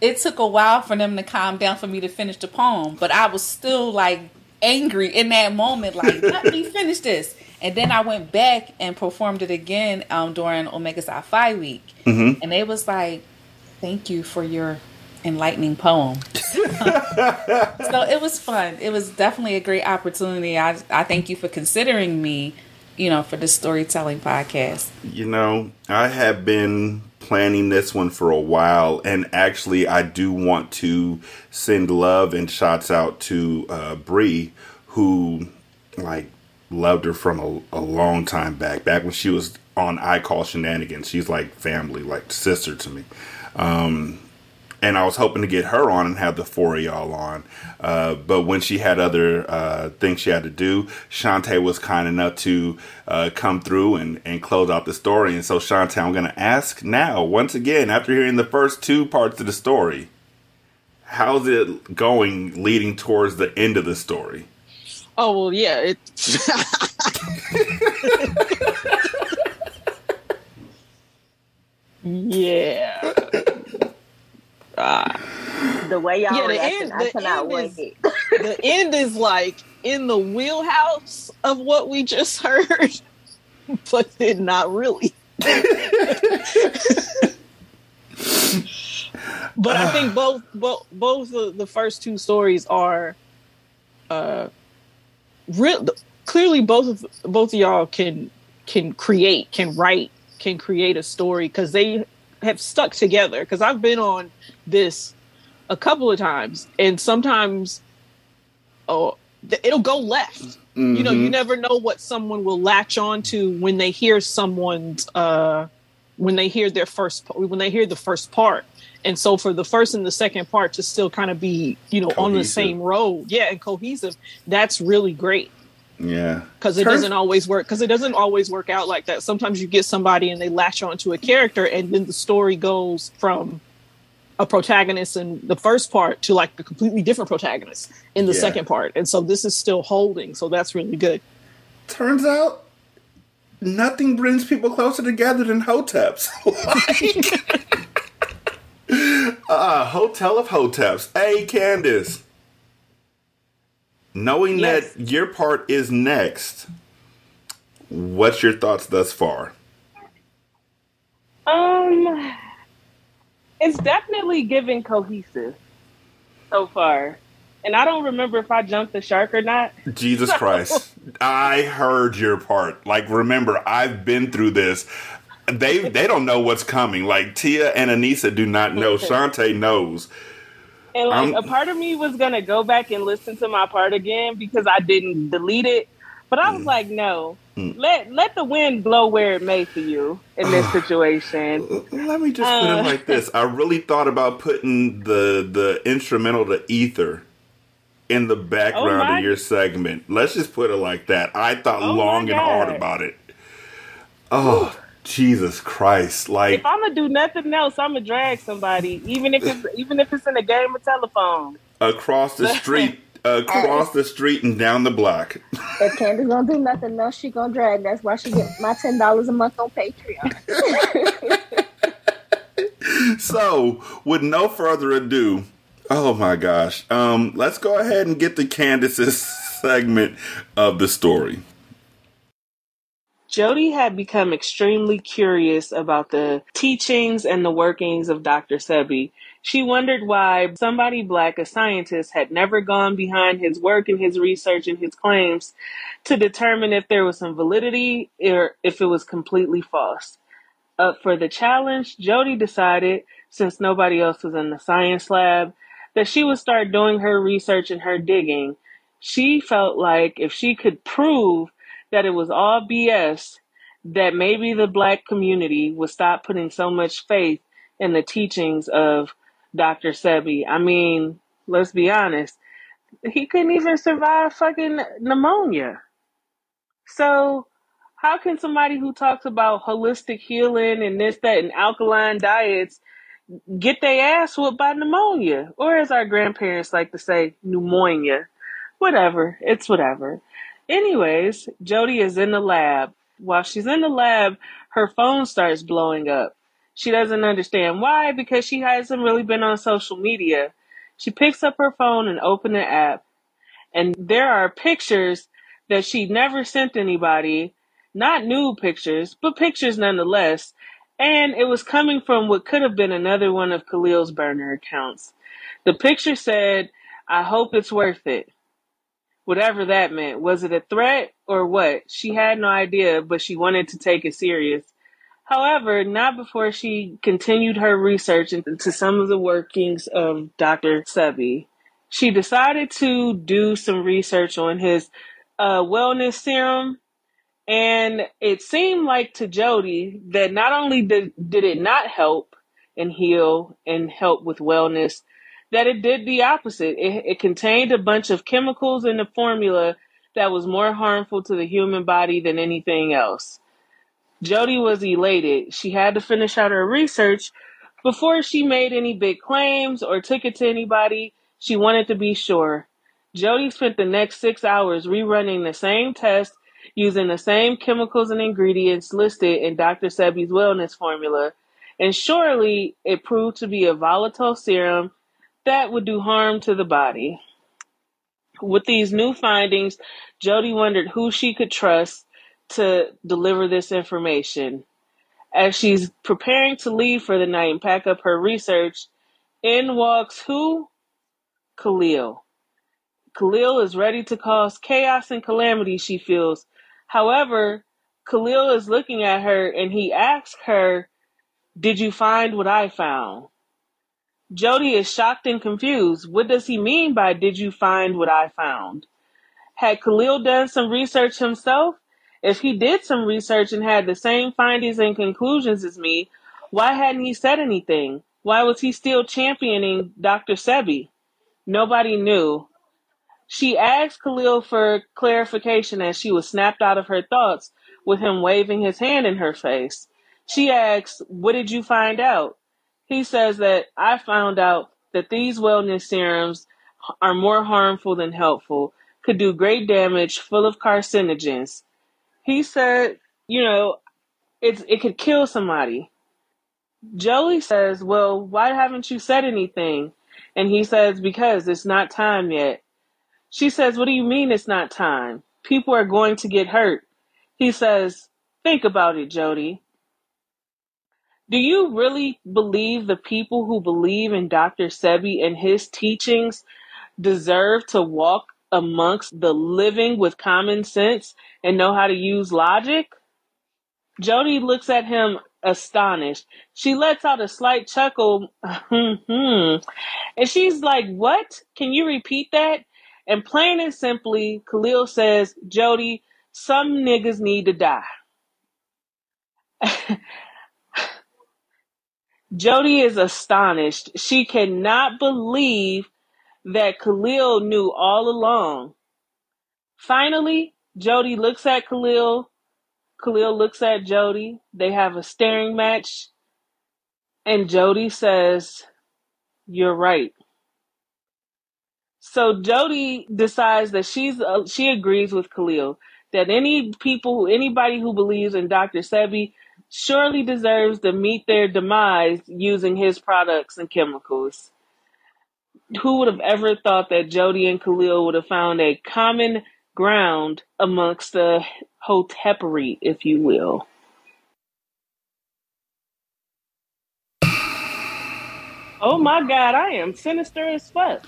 it took a while for them to calm down for me to finish the poem, but I was still like angry in that moment, like, let me finish this. And then I went back and performed it again um, during Omega Psi Phi week. Mm-hmm. And it was like, thank you for your enlightening poem. so it was fun. It was definitely a great opportunity. I, I thank you for considering me, you know, for the storytelling podcast. You know, I have been planning this one for a while, and actually, I do want to send love and shots out to uh, Bree, who like loved her from a, a, long time back, back when she was on I Call Shenanigans. She's like family, like sister to me. Um, and I was hoping to get her on and have the four of y'all on. Uh, but when she had other uh, things she had to do, Shanta was kind enough to uh, come through and, and close out the story. And so, Shanta, I'm going to ask now, once again, after hearing the first two parts of the story, how's it going leading towards the end of the story? Oh, well, yeah. It's. yeah. The way y'all yeah, reacting, end, I cannot. Is, the end is like in the wheelhouse of what we just heard, but then not really. but I think both both both the, the first two stories are uh real clearly both of both of y'all can can create, can write, can create a story because they have stuck together. Because I've been on this a couple of times, and sometimes oh, it'll go left. Mm-hmm. You know, you mm-hmm. never know what someone will latch on to when they hear someone's uh, when they hear their first when they hear the first part. And so for the first and the second part to still kind of be, you know, cohesive. on the same road, yeah, and cohesive, that's really great. Yeah. Because it doesn't always work. Because it doesn't always work out like that. Sometimes you get somebody and they latch onto a character, and then the story goes from a protagonist in the first part to like a completely different protagonist in the yeah. second part. And so this is still holding. So that's really good. Turns out nothing brings people closer together than hoteps. like, uh, Hotel of Hoteps. Hey, Candice. Knowing yes. that your part is next, what's your thoughts thus far? Um, it's definitely giving cohesive so far. And I don't remember if I jumped the shark or not. Jesus so. Christ. I heard your part. Like remember, I've been through this. They they don't know what's coming. Like Tia and Anissa do not know. Shanta knows. And like a part of me was gonna go back and listen to my part again because I didn't delete it. But I was mm. like, no. Mm. Let let the wind blow where it may for you in this situation. Let me just uh, put it uh. like this. I really thought about putting the the instrumental to ether in the background oh of your segment. Let's just put it like that. I thought oh long and hard about it. Oh, Jesus Christ! Like if I'm gonna do nothing else, I'm gonna drag somebody, even if it's even if it's in a game of telephone across the street, across the street and down the block. If Candice don't do nothing else, she gonna drag. That's why she get my ten dollars a month on Patreon. so, with no further ado, oh my gosh, um, let's go ahead and get to Candice's segment of the story. Jody had become extremely curious about the teachings and the workings of Dr. Sebi. She wondered why somebody black, a scientist, had never gone behind his work and his research and his claims to determine if there was some validity or if it was completely false. Up for the challenge, Jody decided, since nobody else was in the science lab, that she would start doing her research and her digging. She felt like if she could prove that it was all BS, that maybe the black community would stop putting so much faith in the teachings of Dr. Sebi. I mean, let's be honest, he couldn't even survive fucking pneumonia. So, how can somebody who talks about holistic healing and this, that, and alkaline diets get their ass whooped by pneumonia? Or as our grandparents like to say, pneumonia. Whatever. It's whatever. Anyways, Jody is in the lab. While she's in the lab, her phone starts blowing up. She doesn't understand why because she hasn't really been on social media. She picks up her phone and opens the app, and there are pictures that she never sent anybody. Not nude pictures, but pictures nonetheless. And it was coming from what could have been another one of Khalil's burner accounts. The picture said, I hope it's worth it whatever that meant. Was it a threat or what? She had no idea, but she wanted to take it serious. However, not before she continued her research into some of the workings of Dr. Sebi. She decided to do some research on his uh, wellness serum, and it seemed like to Jody that not only did, did it not help and heal and help with wellness, that it did the opposite. It, it contained a bunch of chemicals in the formula that was more harmful to the human body than anything else. Jody was elated. She had to finish out her research before she made any big claims or took it to anybody. She wanted to be sure. Jody spent the next six hours rerunning the same test using the same chemicals and ingredients listed in Dr. Sebi's wellness formula, and surely it proved to be a volatile serum that would do harm to the body. With these new findings, Jody wondered who she could trust to deliver this information. As she's preparing to leave for the night and pack up her research, in walks who? Khalil. Khalil is ready to cause chaos and calamity, she feels. However, Khalil is looking at her and he asks her, Did you find what I found? Jody is shocked and confused. What does he mean by did you find what I found? Had Khalil done some research himself? If he did some research and had the same findings and conclusions as me, why hadn't he said anything? Why was he still championing Dr. Sebi? Nobody knew. She asked Khalil for clarification as she was snapped out of her thoughts with him waving his hand in her face. She asked, What did you find out? He says that I found out that these wellness serums are more harmful than helpful, could do great damage, full of carcinogens. He said, you know, it's it could kill somebody. Joey says, Well, why haven't you said anything? And he says, Because it's not time yet. She says, What do you mean it's not time? People are going to get hurt. He says, Think about it, Jody. Do you really believe the people who believe in Dr. Sebi and his teachings deserve to walk amongst the living with common sense and know how to use logic? Jody looks at him astonished. She lets out a slight chuckle. and she's like, What? Can you repeat that? And plain and simply, Khalil says, Jody, some niggas need to die. Jody is astonished. She cannot believe that Khalil knew all along. Finally, Jody looks at Khalil. Khalil looks at Jody. They have a staring match. And Jody says, You're right. So Jody decides that she's uh, she agrees with Khalil that any people, anybody who believes in Dr. Sebi surely deserves to meet their demise using his products and chemicals. Who would have ever thought that Jody and Khalil would have found a common ground amongst the hotepery, if you will. Oh my god, I am sinister as fuck.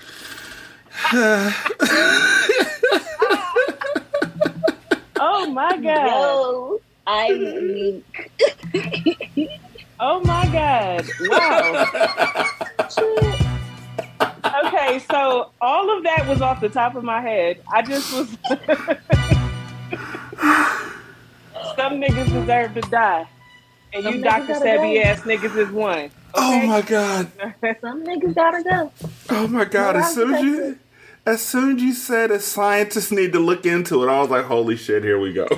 oh my god. Yo, I'm weak. Oh my god. Wow. okay, so all of that was off the top of my head. I just was Some niggas deserve to die. And Some you Dr. gotta Sebi go. ass niggas is one. Oh Okay? my god. Some niggas gotta go. Oh my god. No, As soon as you as soon as you said that scientists need to look into it, I was like, holy shit, here we go.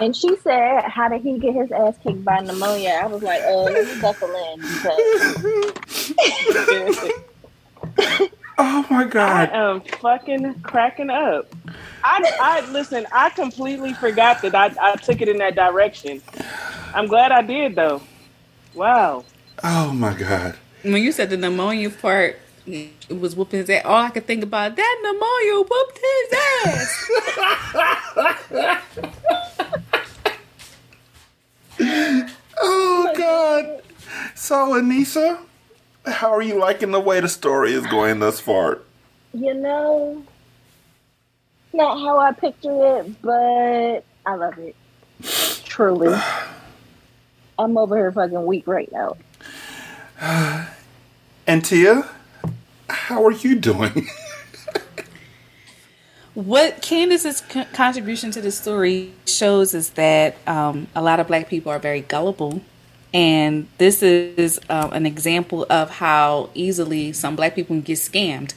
And she said, "How did he get his ass kicked by pneumonia?" I was like, oh, let me buckle in because oh my God. I am fucking cracking up. I, I listen. I completely forgot that I, I took it in that direction. I'm glad I did though. Wow. Oh my god. When you said the pneumonia part, it was whooping his ass. All I could think about that pneumonia whooped his ass. Oh god. So Anissa, how are you liking the way the story is going thus far? you know, not how I picture it, but I love it. Truly, I'm over here fucking weak right now. And Tia, how are you doing? What Candice's co- contribution to the story shows is that um, a lot of black people are very gullible. And this is um, an example of how easily some black people can get scammed.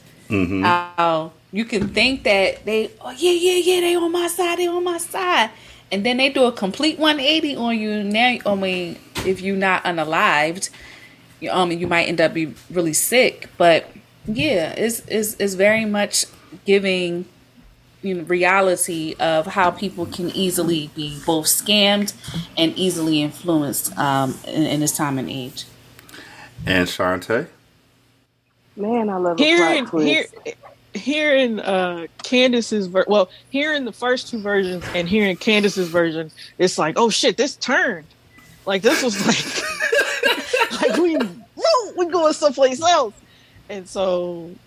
How you can think that they, oh, yeah, yeah, yeah, they on my side, they on my side. And then they do a complete 180 on you. Now, I mean, if you're not unalived, you, um, you might end up be really sick. But yeah, it's, it's, it's very much giving you know, reality of how people can easily be both scammed and easily influenced um, in, in this time and age. And Shanta? Man, I love a Hearing here, twist. hearing uh Candice's ver- well, hearing the first two versions and hearing Candice's version, it's like, oh shit, this turned. Like this was like, like we no, we going someplace else. And so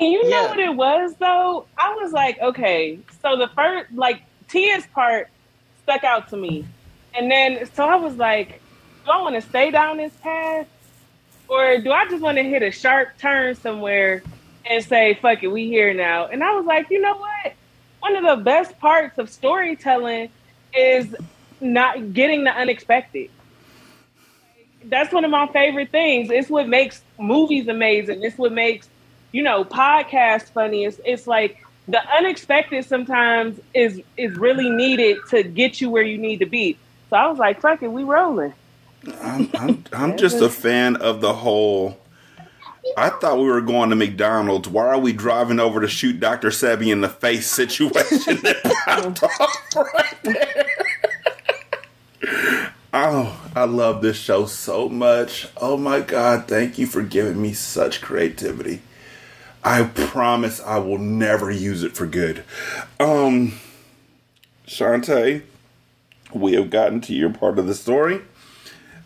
And you know Yeah. what it was though? I was like, okay, so the first like Tia's part stuck out to me. And then so I was like, do I want to stay down this path? Or do I just want to hit a sharp turn somewhere and say, fuck it, we here now? And I was like, you know what? One of the best parts of storytelling is not getting the unexpected. That's one of my favorite things. It's what makes movies amazing. It's what makes you know, podcasts funny. It's, it's like the unexpected sometimes is is really needed to get you where you need to be. So I was like, fuck it, we rolling. I'm, I'm, I'm just a fan of the whole. I thought we were going to McDonald's. Why are we driving over to shoot Dr. Sebi in the face situation that popped off right there? Oh, I love this show so much. Oh my God, thank you for giving me such creativity. I promise I will never use it for good. Um, Shanta, we have gotten to your part of the story.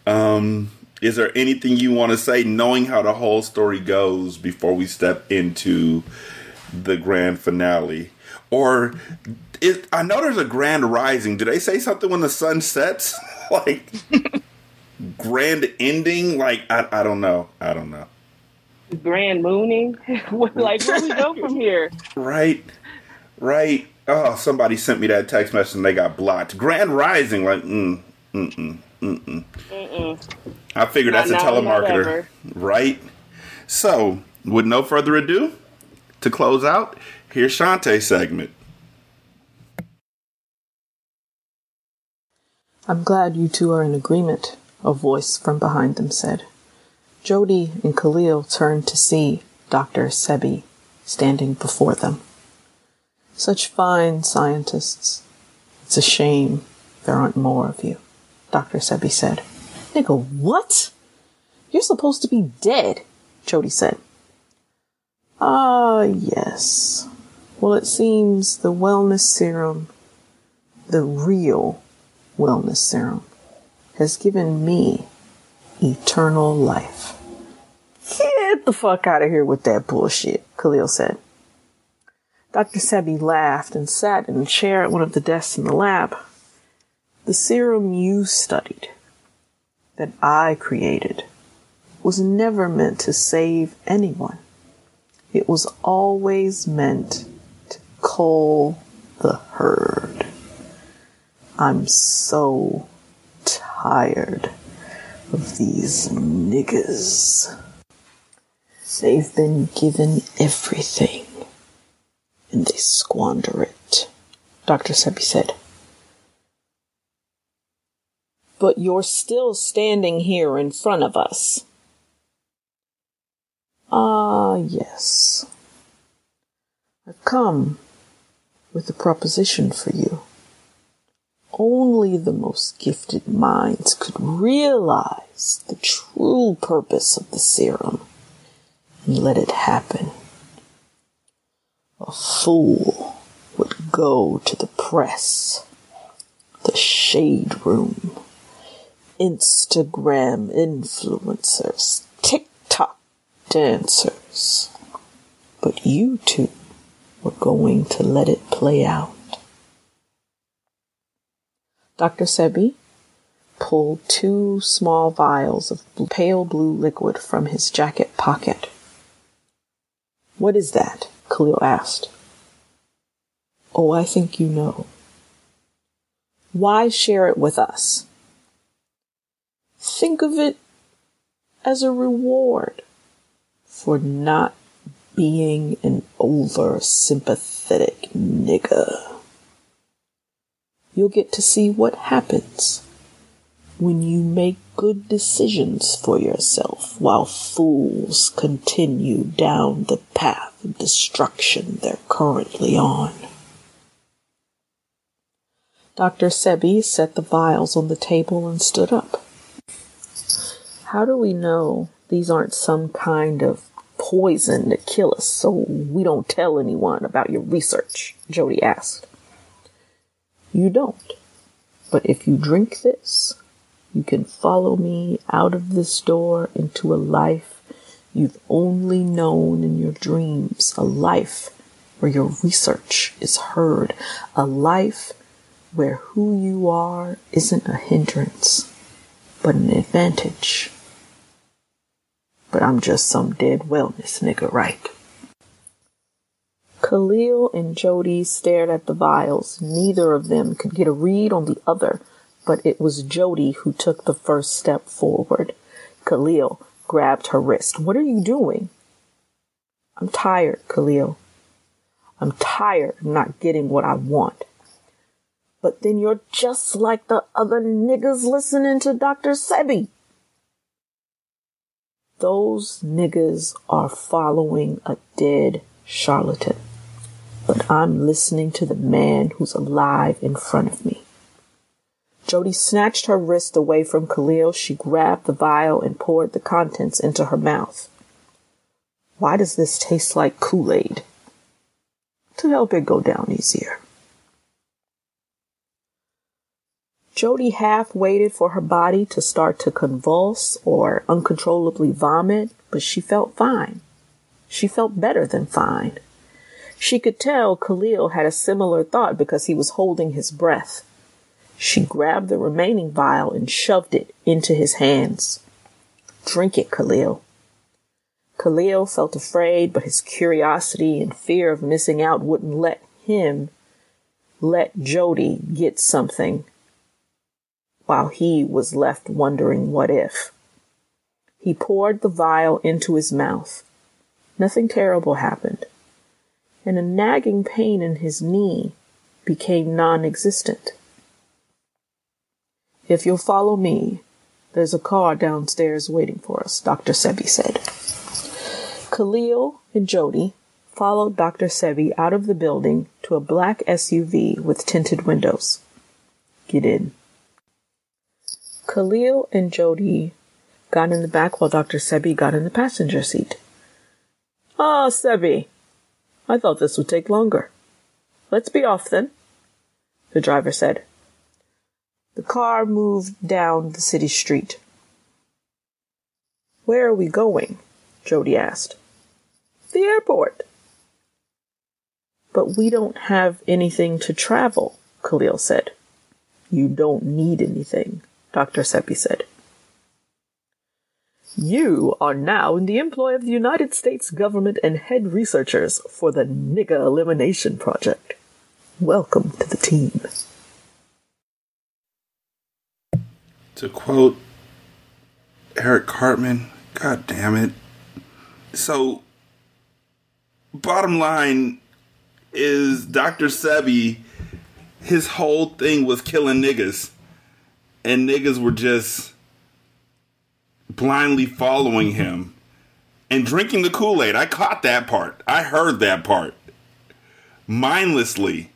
Um, is there anything you want to say, knowing how the whole story goes, before we step into the grand finale? Or it, I know there's a grand rising. Do they say something when the sun sets? like grand ending? Like I, I don't know. I don't know. Grand mooning. like where do we go from here? Right, right. Oh, somebody sent me that text message and they got blocked. Grand rising. Like mm, mm, mm, mm, mm. I figured that's a telemarketer, right? So, with no further ado, to close out, here's Shanta's segment. I'm glad you two are in agreement, a voice from behind them said. Jody and Khalil turned to see Dr. Sebi standing before them. Such fine scientists. It's a shame there aren't more of you, Dr. Sebi said. Nigga, what? You're supposed to be dead, Jody said. Ah, yes. Well, it seems the wellness serum, the real wellness serum, has given me eternal life. Get the fuck out of here with that bullshit, Khalil said. Dr. Sebi laughed and sat in a chair at one of the desks in the lab. The serum you studied, that I created, was never meant to save anyone. It was always meant to cull the herd. I'm so tired of these niggas. They've been given everything and they squander it, Dr. Sebi said. But you're still standing here in front of us. Ah, yes. I've come with a proposition for you. Only the most gifted minds could realize the true purpose of the serum and let it happen. A fool would go to the press, the shade room, Instagram influencers, TikTok dancers. But you two were going to let it play out. Dr. Sebi pulled two small vials of pale blue liquid from his jacket pocket. What is that? Khalil asked. Oh, I think you know. Why share it with us? Think of it as a reward for not being an over sympathetic nigger. You'll get to see what happens when you make good decisions for yourself while fools continue down the path of destruction they're currently on. Dr. Sebi set the vials on the table and stood up. How do we know these aren't some kind of poison to kill us so we don't tell anyone about your research? Jody asked. You don't. But if you drink this, you can follow me out of this door into a life you've only known in your dreams, a life where your research is heard, a life where who you are isn't a hindrance, but an advantage. But I'm just some dead wellness nigga, right? Khalil and Jody stared at the vials. Neither of them could get a read on the other but it was Jody who took the first step forward. Khalil grabbed her wrist. What are you doing? I'm tired, Khalil. I'm tired of not getting what I want. But then you're just like the other niggas listening to Dr. Sebi. Those niggas are following a dead charlatan. But I'm listening to the man who's alive in front of me. Jody snatched her wrist away from Khalil. She grabbed the vial and poured the contents into her mouth. Why does this taste like Kool Aid? To help it go down easier. Jody half waited for her body to start to convulse or uncontrollably vomit, but she felt fine. She felt better than fine. She could tell Khalil had a similar thought because he was holding his breath. She grabbed the remaining vial and shoved it into his hands. Drink it, Khalil. Khalil felt afraid, but his curiosity and fear of missing out wouldn't let him let Jody get something while he was left wondering what if. He poured the vial into his mouth. Nothing terrible happened, and a nagging pain in his knee became non existent. If you'll follow me, there's a car downstairs waiting for us, Dr. Sebi said. Khalil and Jody followed Dr. Sebi out of the building to a black SUV with tinted windows. Get in. Khalil and Jody got in the back while Dr. Sebi got in the passenger seat. Ah, Sebi. I thought this would take longer. Let's be off then, the driver said. The car moved down the city street. Where are we going? Jody asked. The airport. But we don't have anything to travel, Khalil said. You don't need anything, Dr. Sebi said. You are now in the employ of the United States government and head researchers for the Nigga Elimination Project. Welcome to the team. To quote Eric Cartman, God damn it. So, bottom line is Dr. Sebi, his whole thing was killing niggas. And niggas were just blindly following him and drinking the Kool Aid. I caught that part. I heard that part. Mindlessly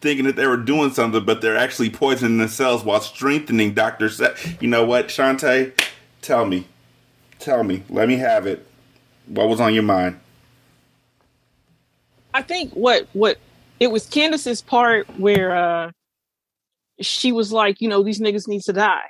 thinking that they were doing something, but they're actually poisoning themselves while strengthening Dr. Se- you know what, Shanta? Tell me. Tell me. Let me have it. What was on your mind? I think what what it was Candice's part where uh she was like, you know, these niggas need to die.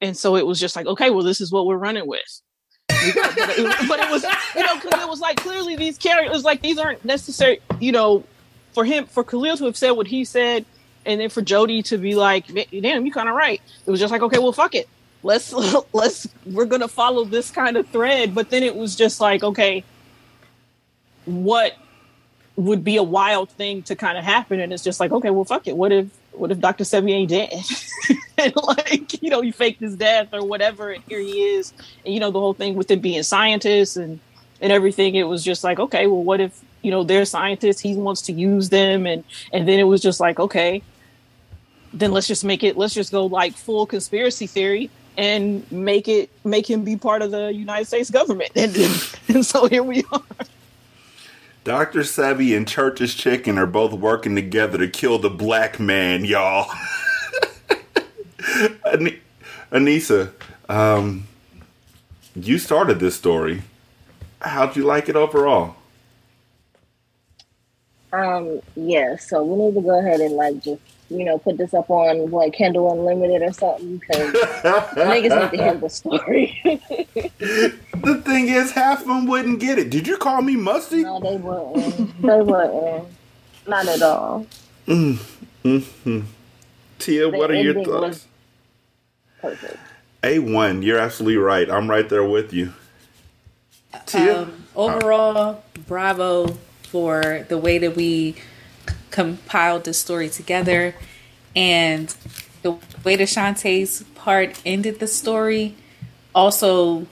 And so it was just like, okay, well, this is what we're running with. but, it, but, it, was, you know, because it was like clearly these characters, like these aren't necessary, you know, for him, for Khalil to have said what he said, and then for Jody to be like, damn, you kind of right. It was just like, okay, well, fuck it. Let's, let's, we're going to follow this kind of thread. But then it was just like, okay, what would be a wild thing to kind of happen? And it's just like, okay, well, fuck it. What if, what if Dr. Sebi ain't dead? and like, you know, he faked his death or whatever, and here he is. And you know, the whole thing with him being scientists and and everything, it was just like, okay, well, what if, you know, they're scientists, he wants to use them and and then it was just like, okay, then let's just make it let's just go like full conspiracy theory and make it make him be part of the United States government. And, and so here we are. Dr. Sebi and Church's Chicken are both working together to kill the black man, y'all. An- Anissa, um, you started this story. How'd you like it overall? Um, yeah, so we need to go ahead and like just you know put this up on like Kindle Unlimited or something because niggas need to hear the story. the thing is, half of them wouldn't get it. Did you call me musty? No, they wouldn't. They wouldn't. Not at all. Mm, mm-hmm. Tia, the what are your thoughts? Perfect. A one, you're absolutely right. I'm right there with you. Tia, um, overall, bravo for the way that we compiled the story together and the way that Shanta's part ended the story also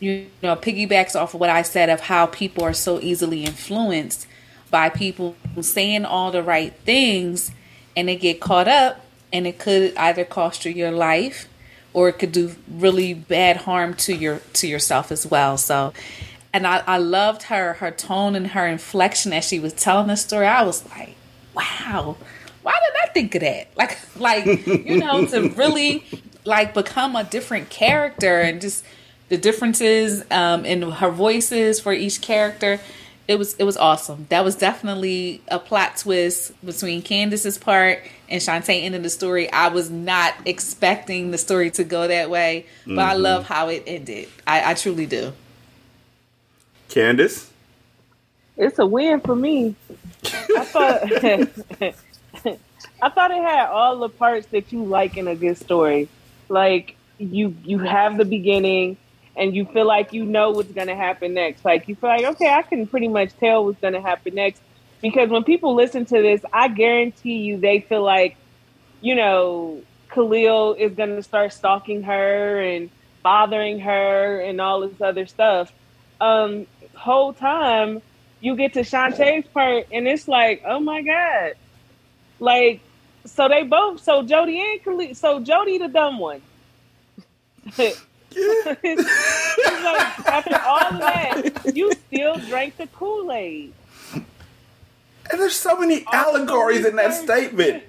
you know piggybacks off of what I said of how people are so easily influenced by people saying all the right things and they get caught up and it could either cost you your life or it could do really bad harm to your to yourself as well. So and I, I loved her her tone and her inflection as she was telling the story. I was like, wow, why did I think of that? Like like you know to really like become a different character and just the differences um, in her voices for each character. It was it was awesome. That was definitely a plot twist between Candice's part and Shanta ending the story. I was not expecting the story to go that way, but mm-hmm. I love how it ended. I, I truly do. Candice? It's a win for me. I thought I thought it had all the parts that you like in a good story. Like you you have the beginning and you feel like you know what's gonna happen next. Like you feel like, okay, I can pretty much tell what's gonna happen next. Because when people listen to this, I guarantee you they feel like, you know, Khalil is gonna start stalking her and bothering her and all this other stuff. Um, whole time you get to Shanta's part, and it's like, oh my god, like so they both so Jody and Khalil, so Jody the dumb one. like, after all of that, you still drank the Kool Aid. And there's so many allegories in that statement.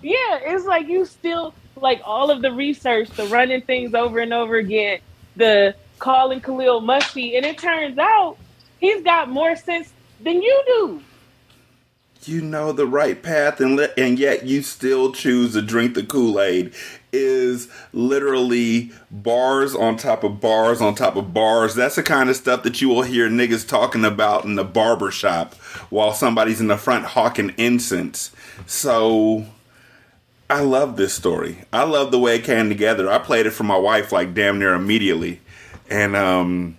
Yeah, it's like you still like all of the research, the running things over and over again, the calling Khalil musty, and it turns out he's got more sense than you do. You know the right path, and and yet you still choose to drink the Kool Aid. Is literally bars on top of bars on top of bars. That's the kind of stuff that you will hear niggas talking about in the barber shop while somebody's in the front hawking incense. So I love this story. I love the way it came together. I played it for my wife like damn near immediately. And um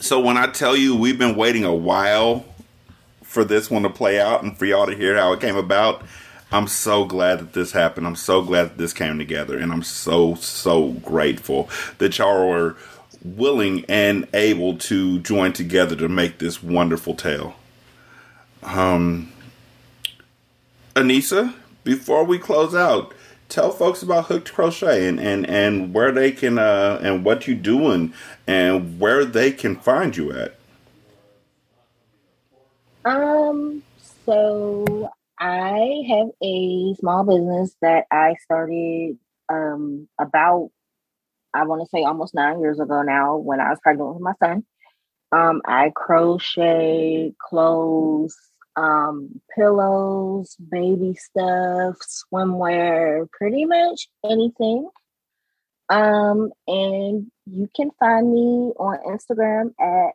so when I tell you we've been waiting a while for this one to play out and for y'all to hear how it came about, I'm so glad that this happened. I'm so glad that this came together and I'm so so grateful that y'all were willing and able to join together to make this wonderful tale. Um Anissa, before we close out, tell folks about Hookd Crochet and, and, and where they can uh, and what you doing and where they can find you at. Um, so I have a small business that I started um about I want to say almost nine years ago now when I was pregnant with my son. Um, I crochet clothes, um, pillows, baby stuff, swimwear, pretty much anything. Um, and you can find me on Instagram at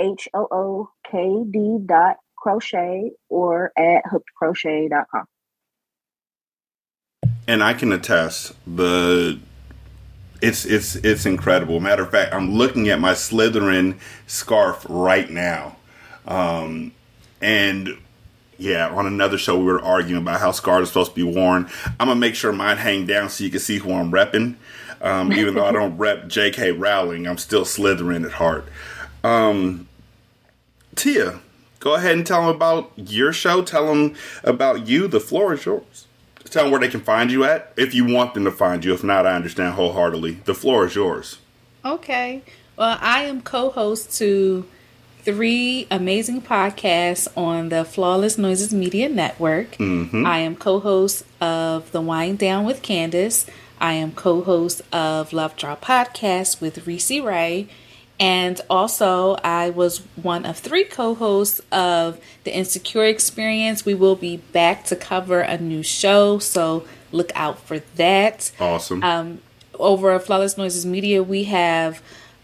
H O O K D dot crochet or at hookdcrochet.com. And I can attest the it's it's it's incredible. Matter of fact, I'm looking at my Slytherin scarf right now. Um, and yeah, on another show we were arguing about how scarves are supposed to be worn. I'm gonna make sure mine hang down so you can see who I'm repping. Um, even though I don't rep J.K. Rowling, I'm still Slytherin at heart. Um, Tia, go ahead and tell them about your show. Tell them about you. The floor is yours. Tell them where they can find you at if you want them to find you. If not, I understand wholeheartedly. The floor is yours. Okay. Well, I am co host to three amazing podcasts on the Flawless Noises Media Network. Mm-hmm. I am co host of The Wind Down with Candice. I am co host of Love Drought Podcast with Reese Ray. And also, I was one of three co hosts of the Insecure Experience. We will be back to cover a new show, so look out for that. Awesome. Um, over at Flawless Noises Media, we have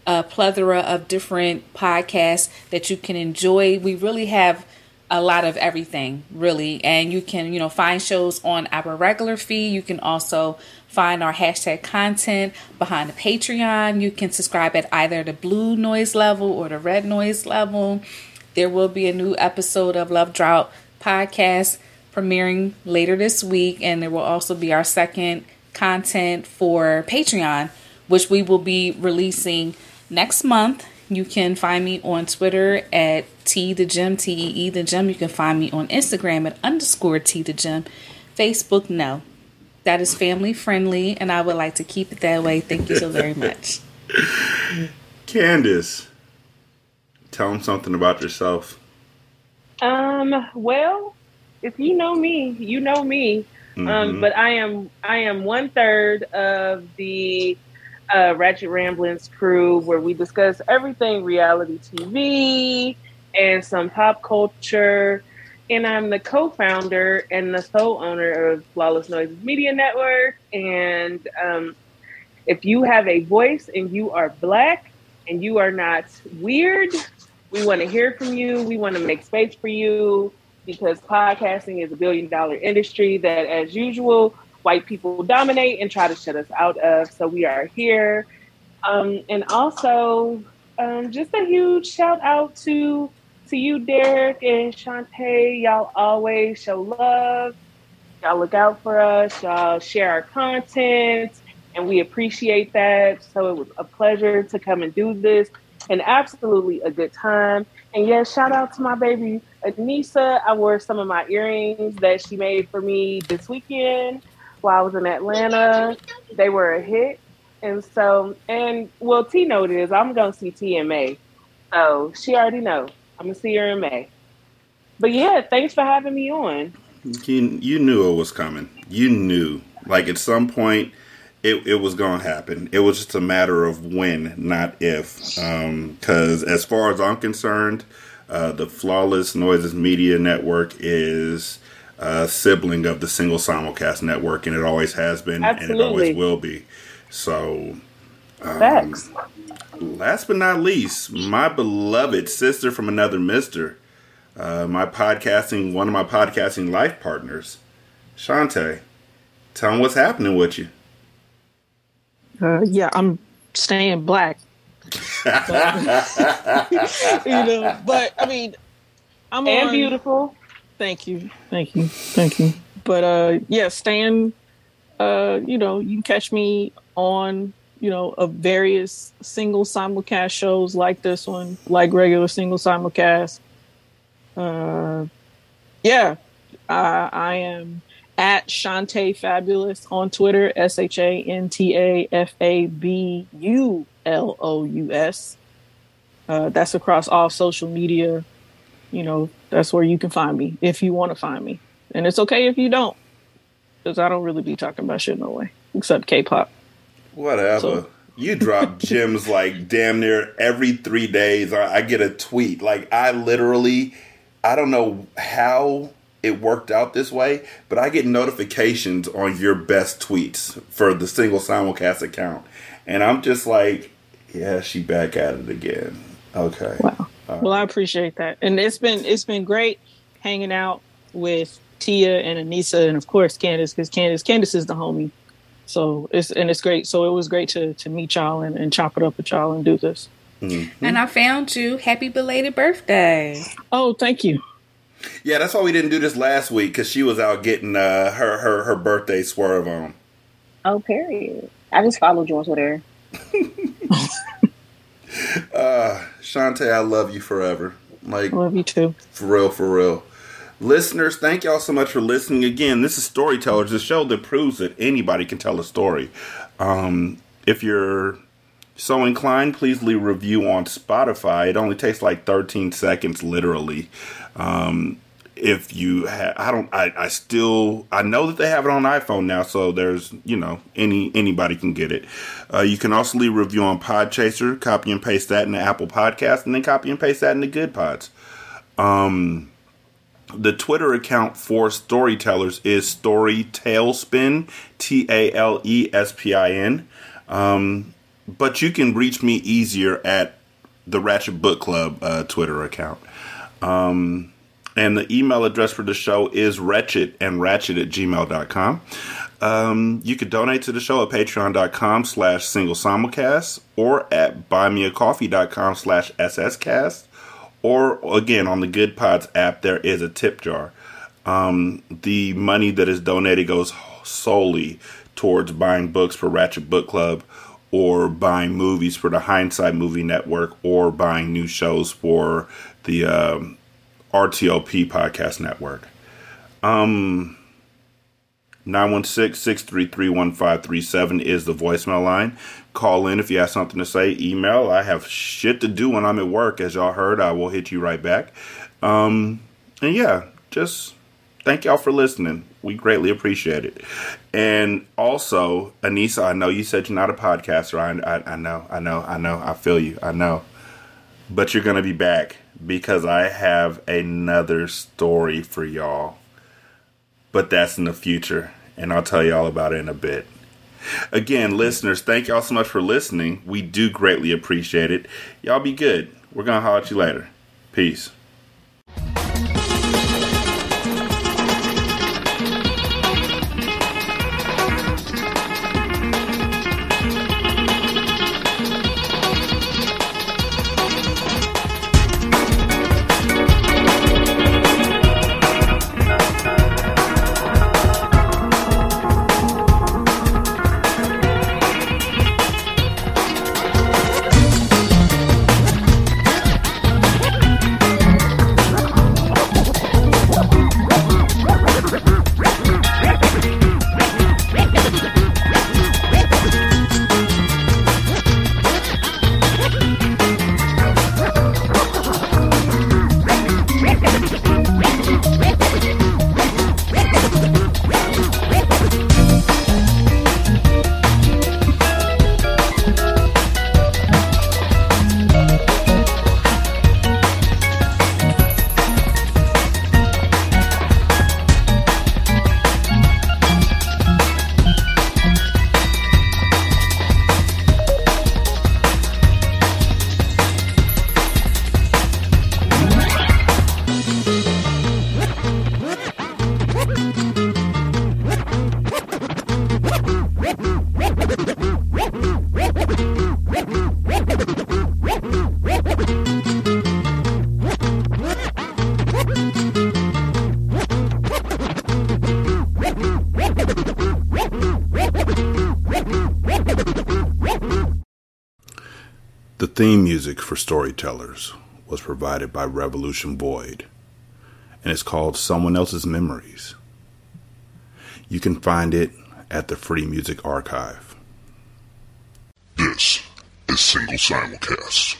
a plethora of different podcasts that you can enjoy. We really have a lot of everything, really. And you can, you know, find shows on our regular feed. You can also find our hashtag content behind the Patreon. You can subscribe at either the blue noise level or the red noise level. There will be a new episode of Love Drought podcast premiering later this week, and there will also be our second content for Patreon, which we will be releasing next month. You can find me on Twitter at T the Gem, T E E the Gem. You can find me on Instagram at underscore T the Gem. Facebook, no. That is family friendly, and I would like to keep it that way. Thank you so very much. Candice, tell them something about yourself. Um, well, if you know me, you know me. Um, Mhm. but I am I am one third of the uh, Ratchet Ramblings crew, where we discuss everything reality TV and some pop culture. And I'm the co-founder and the sole owner of Flawless Noises Media Network. And um, if you have a voice and you are black and you are not weird, we want to hear from you. We want to make space for you because podcasting is a billion dollar industry that, as usual, white people dominate and try to shut us out of. So we are here. Um, and also, um, just a huge shout out to to you, Derek and Shanta. Y'all always show love. Y'all look out for us. Y'all share our content, and we appreciate that. So it was a pleasure to come and do this, and absolutely a good time. And yes, shout out to my baby Anissa. I wore some of my earrings that she made for me this weekend while I was in Atlanta. They were a hit. And so, and well, T know is I'm going to see T in May. So she already know. I'm going to see her in May. But yeah, thanks for having me on. You you knew it was coming. You knew. Like at some point it, it was going to happen. It was just a matter of when, not if. Because um, as far as I'm concerned, uh, the Flawless Noises Media Network is a sibling of the Single Simulcast Network, and it always has been, Absolutely. and it always will be. So, um, Facts. Last but not least, my beloved sister from another Mister, uh, my podcasting, one of my podcasting life partners, Shanta. Tell them what's happening with you. Uh, yeah, I'm staying black. but, you know, but I mean, I'm and on, beautiful. Thank you, thank you, thank you. But uh, yeah, staying. Uh, you know, you can catch me on you know of various single simulcast shows like this one, like regular single simulcast. Uh, yeah, I, I am at Shanta Fabulous on Twitter, S H A N T A F A B U L O U S. Uh, that's across all social media. You know, that's where you can find me if you want to find me. And it's okay if you don't, because I don't really be talking about shit no way, except K pop. Whatever. So. You drop gems like damn near every three days. I get a tweet. Like, I literally, I don't know how it worked out this way, but I get notifications on your best tweets for the single simulcast account. And I'm just like, yeah, she back at it again. Okay. Wow. Well, I appreciate that. And it's been it's been great hanging out with Tia and Anissa and of course Candice because Candice Candice is the homie. So it's and it's great. So it was great to to meet y'all and, and chop it up with y'all and do this. Mm-hmm. And I found you. Happy belated birthday. Oh, thank you. Yeah, that's why we didn't do this last week because she was out getting uh, her her her birthday swerve on. Oh, period. I just followed you on Twitter. uh, Shanta, I love you forever. Like, I love you too. For real, for real. Listeners, thank y'all so much for listening. Again, this is Storytellers, the show that proves that anybody can tell a story. Um, if you're so inclined, please leave a review on Spotify. It only takes like 13 seconds, literally. Um, if you have, I don't, I, I still, I know that they have it on iPhone now, so there's, you know, any anybody can get it. Uh, you can also leave a review on Podchaser, copy and paste that in the Apple Podcast, and then copy and paste that in the Good Pods. Um, the Twitter account for storytellers is Story Talespin, T A L E S P I N. Um, but you can reach me easier at the Ratchet Book Club uh, Twitter account. Um, and the email address for the show is wretched and ratchet at gmail.com. Um, you could donate to the show at patreon.com slash single simulcast or at buymeacoffee.com slash sscast. Or again, on the Good Pods app, there is a tip jar. Um, the money that is donated goes solely towards buying books for Ratchet Book Club or buying movies for the Hindsight Movie Network or buying new shows for the um, RTOP Podcast Network. Um, 916-633-1537 is the voicemail line. Call in if you have something to say. Email. I have shit to do when I'm at work. As y'all heard, I will hit you right back. Um, and yeah, just thank y'all for listening. We greatly appreciate it. And also, Anissa, I know you said you're not a podcaster. I, I, I know, I know, I know. I feel you. I know. But you're going to be back because I have another story for y'all. But that's in the future, and I'll tell y'all about it in a bit. Again, listeners, thank y'all so much for listening. We do greatly appreciate it. Y'all be good. We're going to holler at you later. Peace. Music for Storytellers was provided by Revolution Void, and it's called Someone Else's Memories. You can find it at the Free Music Archive. This is Single Simulcast.